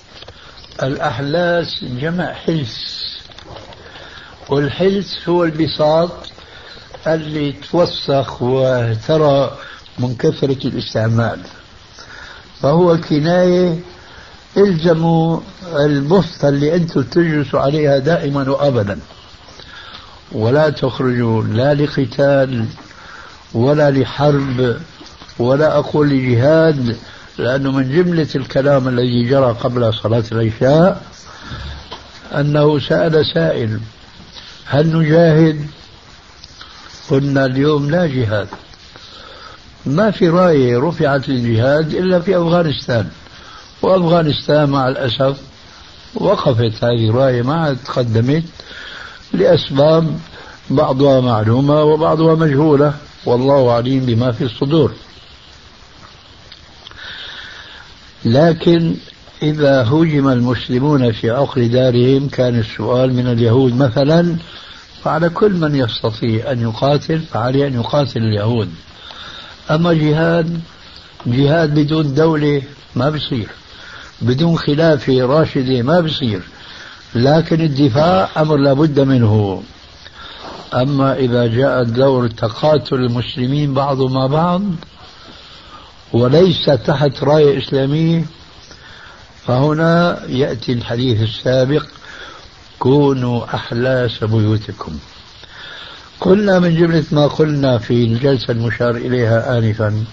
الأحلاس جمع حلس. والحلس هو البساط اللي توسخ وترى من كثرة الاستعمال. فهو كناية إلزموا البسطة اللي أنتم تجلسوا عليها دائما وأبدا. ولا تخرجوا لا لقتال ولا لحرب ولا أقول لجهاد لأنه من جملة الكلام الذي جرى قبل صلاة العشاء أنه سأل سائل هل نجاهد؟ قلنا اليوم لا جهاد. ما في راية رفعت للجهاد إلا في أفغانستان. وأفغانستان مع الأسف وقفت هذه الراية ما تقدمت لأسباب بعضها معلومة وبعضها مجهولة. والله عليم بما في الصدور. لكن إذا هجم المسلمون في عقر دارهم كان السؤال من اليهود مثلا فعلى كل من يستطيع أن يقاتل فعليه أن يقاتل اليهود. أما جهاد جهاد بدون دولة ما بصير. بدون خلافة راشدة ما بصير. لكن الدفاع أمر لابد منه. أما إذا جاء دور تقاتل المسلمين بعضهم مع بعض وليس تحت راية إسلامية فهنا يأتي الحديث السابق كونوا أحلاس بيوتكم. قلنا من جملة ما قلنا في الجلسة المشار إليها آنفا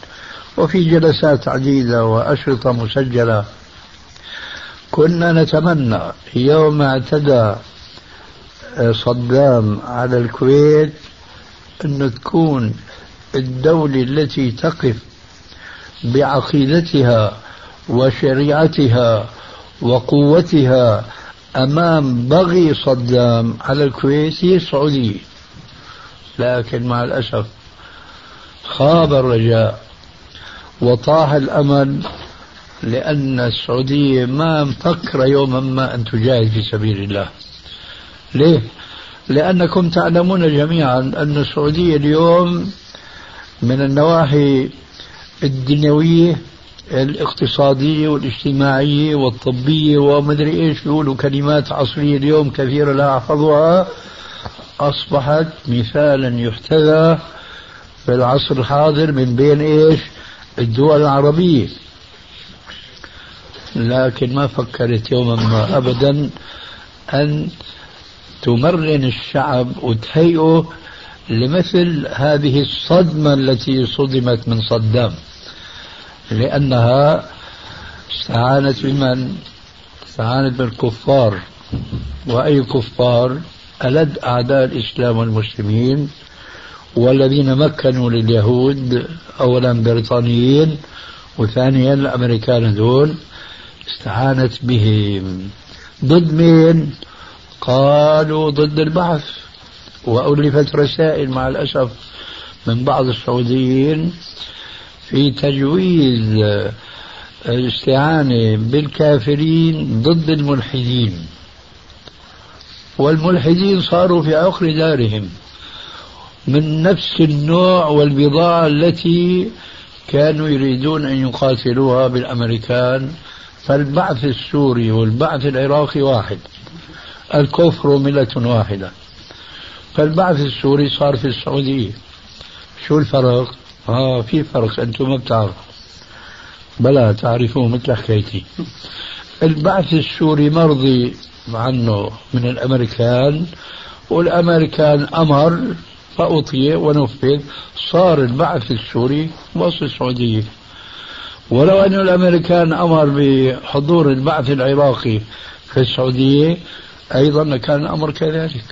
وفي جلسات عديدة وأشرطة مسجلة. كنا نتمنى يوم اعتدى صدام على الكويت أن تكون الدولة التي تقف بعقيدتها وشريعتها وقوتها أمام بغي صدام على الكويت هي السعودية. لكن مع الأسف خاب الرجاء وطاح الأمل لأن السعودية ما مفكرة يوما ما أن تجاهد في سبيل الله ليه؟ لأنكم تعلمون جميعا أن السعودية اليوم من النواحي الدنيوية الاقتصادية والاجتماعية والطبية ومدري إيش بيقولوا كلمات عصرية اليوم كثيرة لا أحفظها أصبحت مثالا يحتذى في العصر الحاضر من بين إيش الدول العربية لكن ما فكرت يوما ما أبدا أن تمرن الشعب وتهيئه لمثل هذه الصدمة التي صدمت من صدام لأنها استعانت بمن؟ استعانت بالكفار وأي كفار؟ ألد أعداء الإسلام والمسلمين والذين مكنوا لليهود أولا بريطانيين وثانيا الأمريكان دول استعانت بهم. ضد مين؟ قالوا ضد البعث. وألفت رسائل مع الأسف من بعض السعوديين في تجويز الاستعانة بالكافرين ضد الملحدين. والملحدين صاروا في عقر دارهم من نفس النوع والبضاعة التي كانوا يريدون أن يقاتلوها بالأمريكان. فالبعث السوري والبعث العراقي واحد الكفر ملة واحدة. فالبعث السوري صار في السعودية. شو الفرق؟ آه في فرق أنتم ما بتعرفوا. بلى تعرفوه مثل حكايتي. البعث السوري مرضي عنه من الأمريكان والأمريكان أمر فأطيع ونفذ صار البعث السوري وسط السعودية. ولو أن الأمريكان أمر بحضور البعث العراقي في السعودية أيضا كان الأمر كذلك.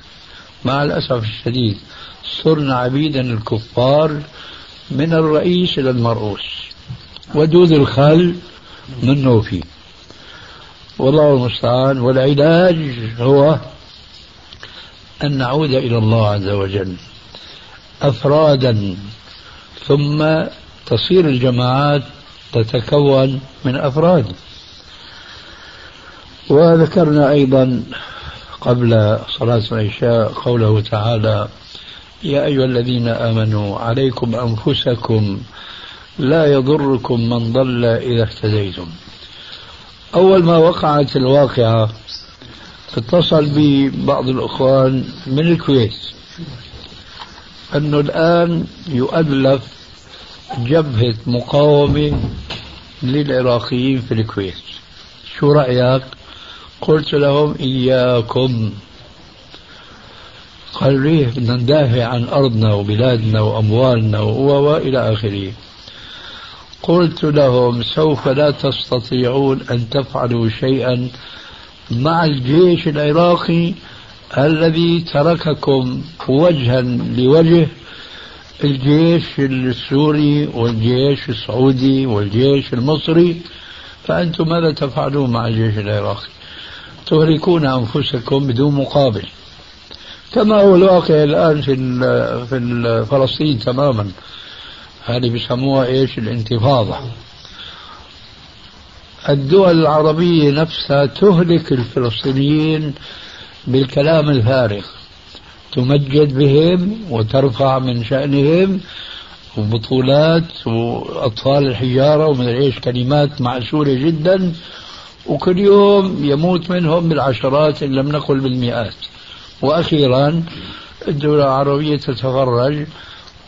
مع الأسف الشديد صرنا عبيدا الكفار من الرئيس إلى المرؤوس. ودود الخل من نوفي. والله المستعان. والعلاج هو أن نعود إلى الله عز وجل أفرادا ثم تصير الجماعات تتكون من أفراد. وذكرنا أيضا قبل صلاة العشاء قوله تعالى يا أيها الذين آمنوا عليكم أنفسكم لا يضركم من ضل إذا اهتديتم. أول ما وقعت الواقعة اتصل بي بعض الأخوان من الكويت أنه الآن يؤلف جبهة مقاومة للعراقيين في الكويت. شو رأيك؟ قلت لهم إياكم. قال ليه بدنا ندافع عن أرضنا وبلادنا وأموالنا وإلى آخره. قلت لهم سوف لا تستطيعون أن تفعلوا شيئا مع الجيش العراقي الذي ترككم وجها لوجه الجيش السوري والجيش السعودي والجيش المصري فأنتم ماذا تفعلون مع الجيش العراقي؟ تهلكون أنفسكم بدون مقابل. كما هو الواقع الآن في في فلسطين تماما. هذه بيسموها إيش؟ الانتفاضة. الدول العربية نفسها تهلك الفلسطينيين بالكلام الفارغ. تمجد بهم وترفع من شأنهم وبطولات وأطفال الحجارة ومن إيش كلمات معسولة جدا. وكل يوم يموت منهم بالعشرات إن لم نقل بالمئات. وأخيرا الدولة العربية تتفرج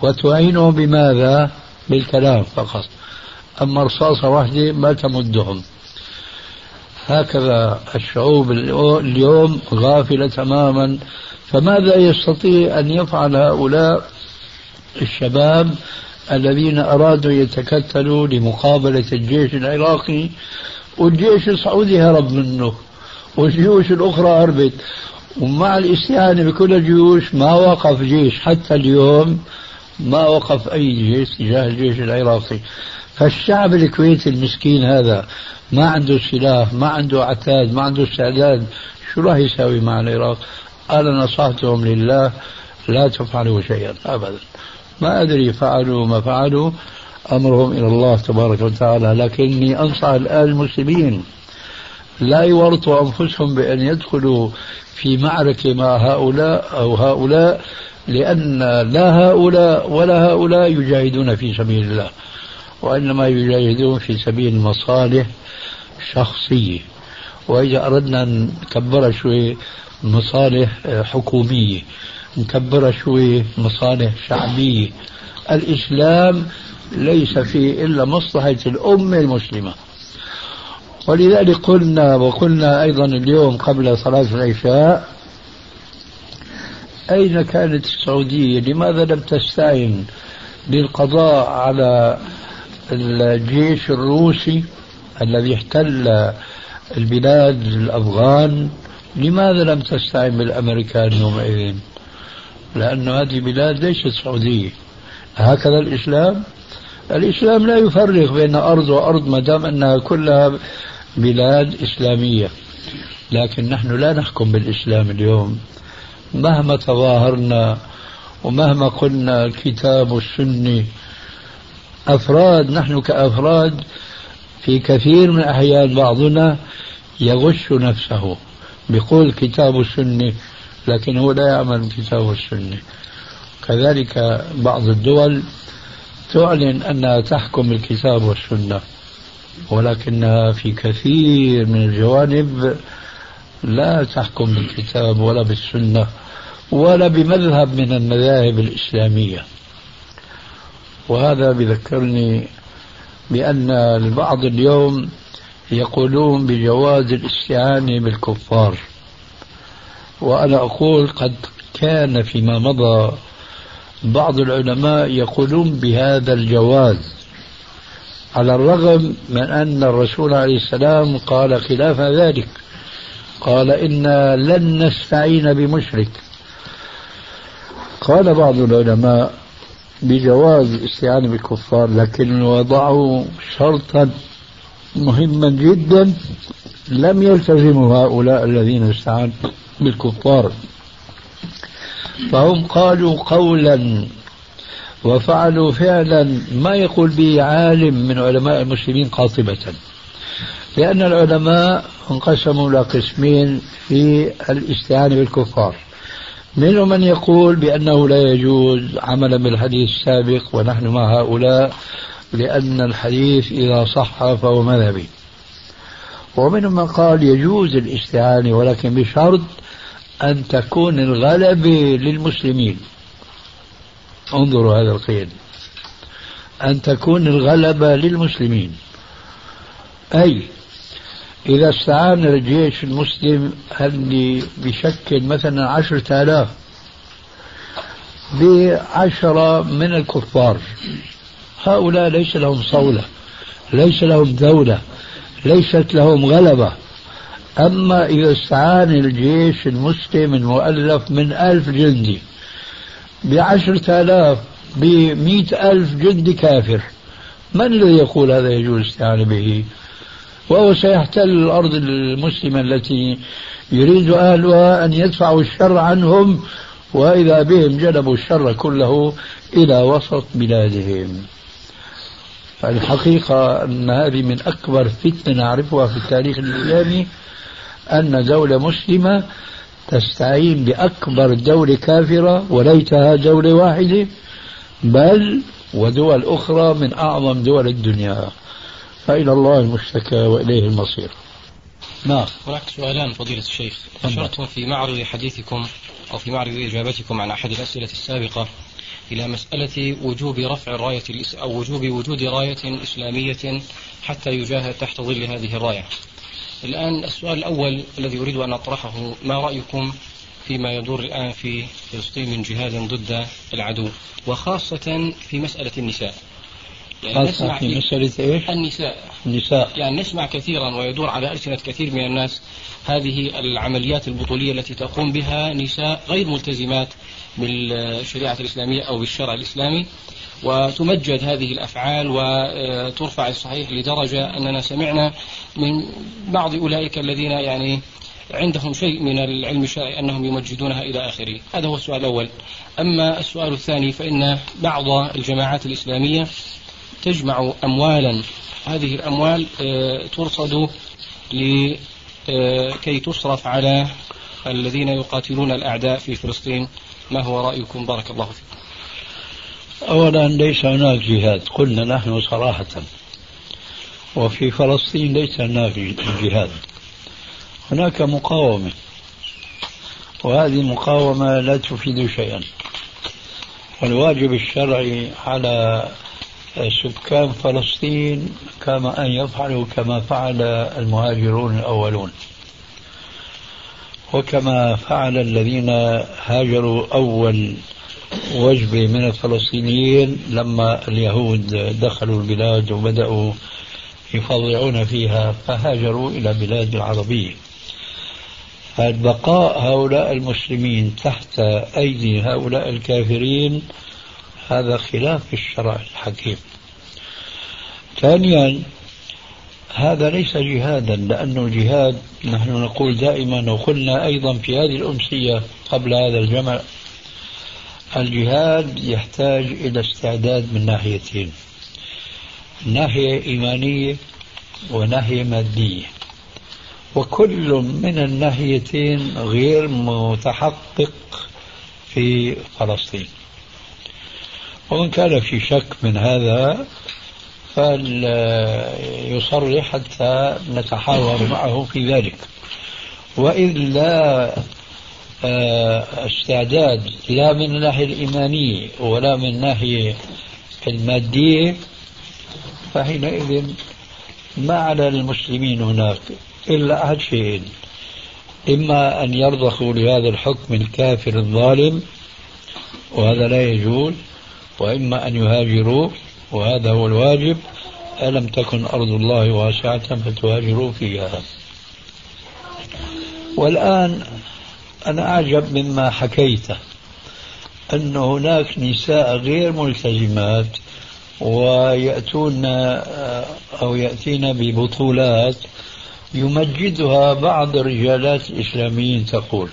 وتعينهم بماذا؟ بالكلام فقط. أما رصاصة واحدة ما تمدهم. هكذا الشعوب اليوم غافلة تماما. فماذا يستطيع أن يفعل هؤلاء الشباب الذين أرادوا يتكتلوا لمقابلة الجيش العراقي والجيش السعودي هرب منه والجيوش الأخرى هربت؟ ومع الاستعانة بكل الجيوش ما وقف جيش حتى اليوم ما وقف أي جيش تجاه الجيش العراقي. فالشعب الكويتي المسكين هذا ما عنده سلاح ما عنده عتاد ما عنده استعداد شو راح يساوي مع العراق؟ أنا نصحتهم لله لا تفعلوا شيئا أبدا. ما أدري فعلوا ما فعلوا أمرهم إلى الله تبارك وتعالى. لكني أنصح الآن المسلمين لا يورطوا أنفسهم بأن يدخلوا في معركة مع هؤلاء أو هؤلاء لأن لا هؤلاء ولا هؤلاء يجاهدون في سبيل الله وإنما يجاهدون في سبيل مصالح شخصية. وإذا أردنا نكبرها شوي مصالح حكومية نكبرها شوي مصالح شعبية. الإسلام ليس فيه إلا مصلحة الأمة المسلمة. ولذلك قلنا وقلنا أيضا اليوم قبل صلاة العشاء أين كانت السعودية؟ لماذا لم تستعن للقضاء على الجيش الروسي الذي احتل البلاد الأفغان؟ لماذا لم تستعن بالأمريكان يومئذ؟ لأن هذه بلاد ليست سعودية. هكذا الإسلام؟ الإسلام لا يفرق بين أرض وأرض ما دام أنها كلها بلاد إسلامية. لكن نحن لا نحكم بالإسلام اليوم. مهما تظاهرنا ومهما قلنا الكتاب والسنة أفراد نحن كأفراد في كثير من الأحيان بعضنا يغش نفسه بقول كتاب السنة لكن هو لا يعمل كتاب السنة. كذلك بعض الدول تعلن أنها تحكم الكتاب والسنة ولكنها في كثير من الجوانب لا تحكم بالكتاب ولا بالسنة. ولا بمذهب من المذاهب الإسلامية. وهذا بذكرني بأن البعض اليوم يقولون بجواز الاستعانة بالكفار. وأنا أقول قد كان فيما مضى بعض العلماء يقولون بهذا الجواز على الرغم من أن الرسول عليه السلام قال خلاف ذلك قال إنا لن نستعين بمشرك. قال بعض العلماء بجواز الاستعانة بالكفار لكن وضعوا شرطا مهما جدا لم يلتزموا هؤلاء الذين استعانوا بالكفار. فهم قالوا قولا وفعلوا فعلا ما يقول به عالم من علماء المسلمين قاطبة لأن العلماء انقسموا إلى قسمين في الاستعانة بالكفار. منهم من يقول بأنه لا يجوز عملا بالحديث السابق ونحن مع هؤلاء لأن الحديث إذا صح فهو مذهبي. ومنهم من قال يجوز الاستعانة ولكن بشرط أن تكون الغلبة للمسلمين. انظروا هذا القيد. أن تكون الغلبة للمسلمين. أي إذا استعان الجيش المسلم اللي بشكل مثلا عشرة آلاف؟ بعشرة من الكفار. هؤلاء ليس لهم صولة ليس لهم دولة ليست لهم غلبة. أما إذا استعان الجيش المسلم المؤلف من ألف جندي بعشرة آلاف بمئة ألف جندي كافر من الذي يقول هذا يجوز الاستعانة به؟ وهو سيحتل الأرض المسلمة التي يريد أهلها أن يدفعوا الشر عنهم وإذا بهم جلبوا الشر كله إلى وسط بلادهم. فالحقيقة أن هذه من أكبر فتنة نعرفها في التاريخ الإسلامي أن دولة مسلمة تستعين بأكبر دولة كافرة وليتها دولة واحدة بل ودول أخرى من أعظم دول الدنيا. فإلى الله المشتكى وإليه المصير. نعم. هناك سؤالان فضيلة الشيخ. أشرتم في معرض حديثكم أو في معرض إجابتكم عن أحد الأسئلة السابقة إلى مسألة وجوب رفع الراية أو وجوب وجود راية إسلامية حتى يجاهد تحت ظل هذه الراية. الآن السؤال الأول الذي أريد أن أطرحه ما رأيكم فيما يدور الآن في فلسطين من جهاد ضد العدو وخاصة في مسألة النساء؟ يعني نسمع في مسألة إيش؟ النساء. النساء. يعني نسمع كثيرا ويدور على ألسنة كثير من الناس هذه العمليات البطولية التي تقوم بها نساء غير ملتزمات بالشريعة الإسلامية أو بالشرع الإسلامي. وتمجد هذه الأفعال وترفع الصحيح لدرجة أننا سمعنا من بعض أولئك الذين يعني عندهم شيء من العلم الشرعي أنهم يمجدونها إلى آخره. هذا هو السؤال الأول. أما السؤال الثاني فإن بعض الجماعات الإسلامية تجمع أموالا. هذه الأموال آه، ترصد لكي آه، تصرف على الذين يقاتلون الأعداء في فلسطين. ما هو رأيكم؟ بارك الله فيكم. أولا ليس هناك جهاد. قلنا نحن صراحة. وفي فلسطين ليس هناك جهاد. هناك مقاومة. وهذه المقاومة لا تفيد شيئا. والواجب الشرعي على سكان فلسطين كما أن يفعلوا كما فعل المهاجرون الأولون. وكما فعل الذين هاجروا أول وجبة من الفلسطينيين لما اليهود دخلوا البلاد وبدأوا يفضعون فيها فهاجروا إلى بلاد العربية. فبقاء هؤلاء المسلمين تحت أيدي هؤلاء الكافرين هذا خلاف الشرع الحكيم. ثانيا هذا ليس جهادا لأنه الجهاد نحن نقول دائما وقلنا أيضا في هذه الأمسية قبل هذا الجمع الجهاد يحتاج إلى استعداد من ناحيتين ناحية إيمانية وناحية مادية. وكل من الناحيتين غير متحقق في فلسطين. وإن كان في شك من هذا فليصرح حتى نتحاور (laughs) معه في ذلك. وإلا آه، استعداد لا من الناحية الإيمانية ولا من الناحية المادية فحينئذ ما على المسلمين هناك إلا أحد شيئين إما أن يرضخوا لهذا الحكم الكافر الظالم وهذا لا يجوز. وإما أن يهاجروا وهذا هو الواجب. ألم تكن أرض الله واسعة فتهاجروا فيها؟ والآن أنا أعجب مما حكيته أن هناك نساء غير ملتزمات ويأتون أو يأتين ببطولات يمجدها بعض الرجالات الإسلاميين تقول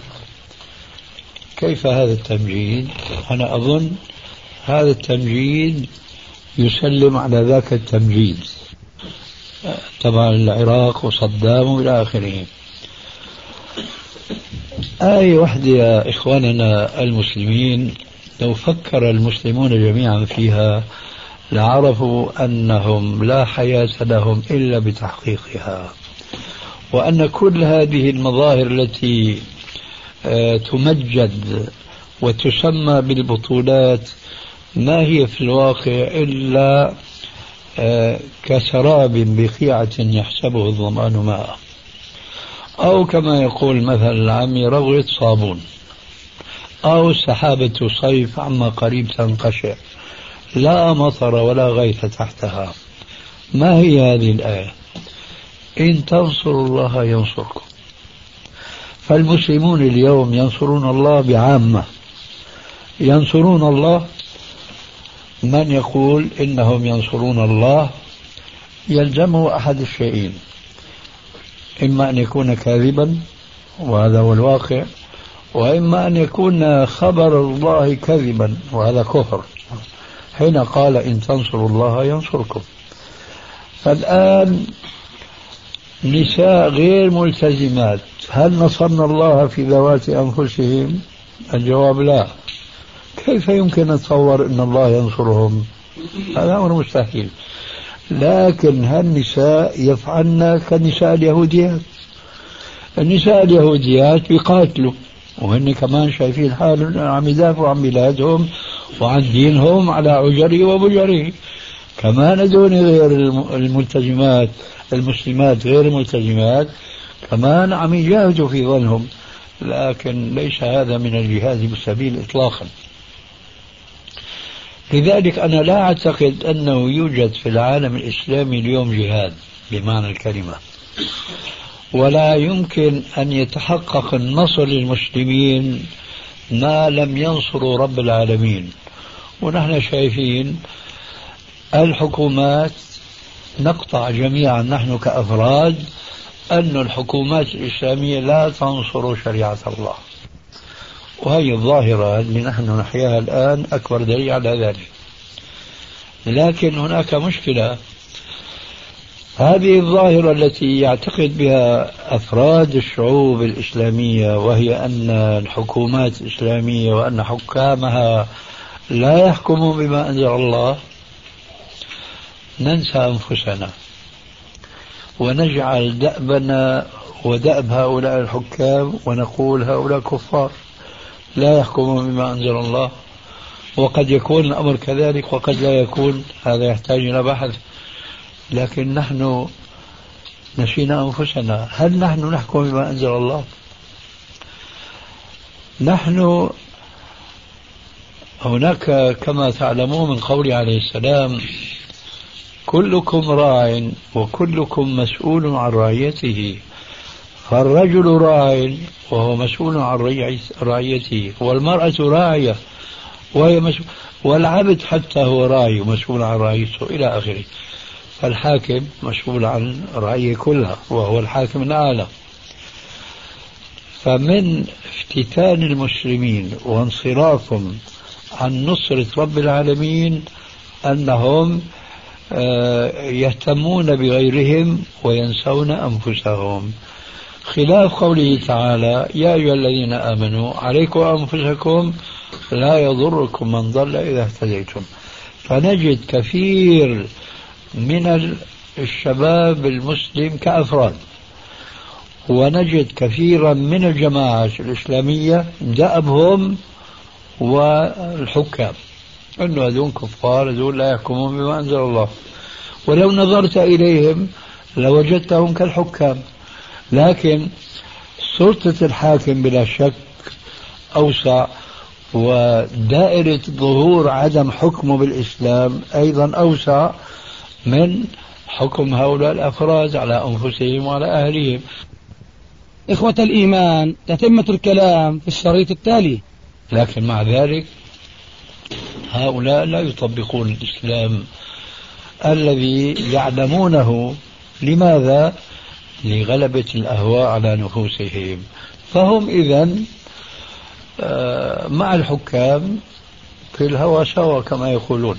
كيف هذا التمجيد؟ أنا أظن هذا التمجيد يسلم على ذاك التمجيد. تبع العراق وصدام وإلى آخره. آية واحدة يا إخواننا المسلمين. لو فكر المسلمون جميعا فيها لعرفوا أنهم لا حياة لهم إلا بتحقيقها. وأن كل هذه المظاهر التي آه، تمجد وتسمى بالبطولات ما هي في الواقع إلا آه، كسراب بقيعة يحسبه الظمآن ماء. أو كما يقول مثل العامي روغة صابون. أو سحابة صيف عما قريب تنقشع. لا مطر ولا غيث تحتها. ما هي هذه الآية؟ إن تنصروا الله ينصركم. فالمسلمون اليوم ينصرون الله بعامة. ينصرون الله من يقول إنهم ينصرون الله يلزمه أحد الشيئين. إما أن يكون كاذبا وهذا هو الواقع وإما أن يكون خبر الله كذبا وهذا كفر. حين قال إن تنصروا الله ينصركم. فالآن نساء غير ملتزمات هل نصرنا الله في ذوات أنفسهم؟ الجواب لا. كيف يمكن نتصور أن الله ينصرهم؟ هذا أمر مستحيل. لكن هالنساء يفعلن كالنساء اليهوديات؟ النساء اليهوديات بيقاتلوا وهن كمان شايفين حالهم عم يدافعوا عن بلادهم وعن دينهم على عجره وبجره كمان هذول غير الملتزمات المسلمات غير الملتزمات كمان عم يجاهدوا في ظنهم. لكن ليس هذا من الجهاد بالسبيل اطلاقا. لذلك أنا لا أعتقد أنه يوجد في العالم الإسلامي اليوم جهاد بمعنى الكلمة. ولا يمكن أن يتحقق النصر للمسلمين ما لم ينصروا رب العالمين. ونحن شايفين الحكومات نقطع جميعا نحن كأفراد أن الحكومات الإسلامية لا تنصر شريعة الله. وهي الظاهرة اللي نحن نحياها الآن أكبر دليل على ذلك. لكن هناك مشكلة. هذه الظاهرة التي يعتقد بها أفراد الشعوب الإسلامية وهي أن الحكومات الإسلامية وأن حكامها لا يحكمون بما أنزل الله ننسى أنفسنا. ونجعل دأبنا ودأب هؤلاء الحكام ونقول هؤلاء كفار. لا يحكمون بما أنزل الله. وقد يكون الأمر كذلك وقد لا يكون. هذا يحتاج إلى بحث. لكن نحن نسينا أنفسنا. هل نحن نحكم بما أنزل الله؟ نحن هناك كما تعلمون من قوله عليه السلام كلكم راع وكلكم مسؤول عن رعيته. فالرجل راع وهو مسؤول عن رعيته والمرأة راعية وهي مسؤول والعبد حتى هو راعي ومسؤول عن رعيته إلى آخره. فالحاكم مسؤول عن الرعية كلها وهو الحاكم الأعلى. فمن افتتان المسلمين وانصرافهم عن نصرة رب العالمين أنهم آه، يهتمون بغيرهم وينسون أنفسهم. خلاف قوله تعالى يا أيها الذين آمنوا عليكم أنفسكم لا يضركم من ضل إذا اهتديتم. فنجد كثير من الشباب المسلم كأفراد. ونجد كثيرا من الجماعات الإسلامية دأبهم والحكام. أنه هذول كفار هذول لا يحكمون بما أنزل الله. ولو نظرت إليهم لوجدتهم كالحكام. لكن سلطة الحاكم بلا شك أوسع ودائرة ظهور عدم حكمه بالإسلام أيضا أوسع من حكم هؤلاء الأفراد على أنفسهم وعلى أهلهم إخوة الإيمان تتمة الكلام في الشريط التالي. لكن مع ذلك هؤلاء لا يطبقون الإسلام الذي يعلمونه. لماذا؟ لغلبة الأهواء على نفوسهم. فهم إذا آه، مع الحكام في الهوى سوا كما يقولون.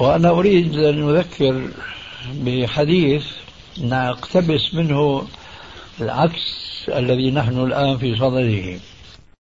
وأنا أريد أن أذكر بحديث نقتبس منه العكس الذي نحن الآن في صدده.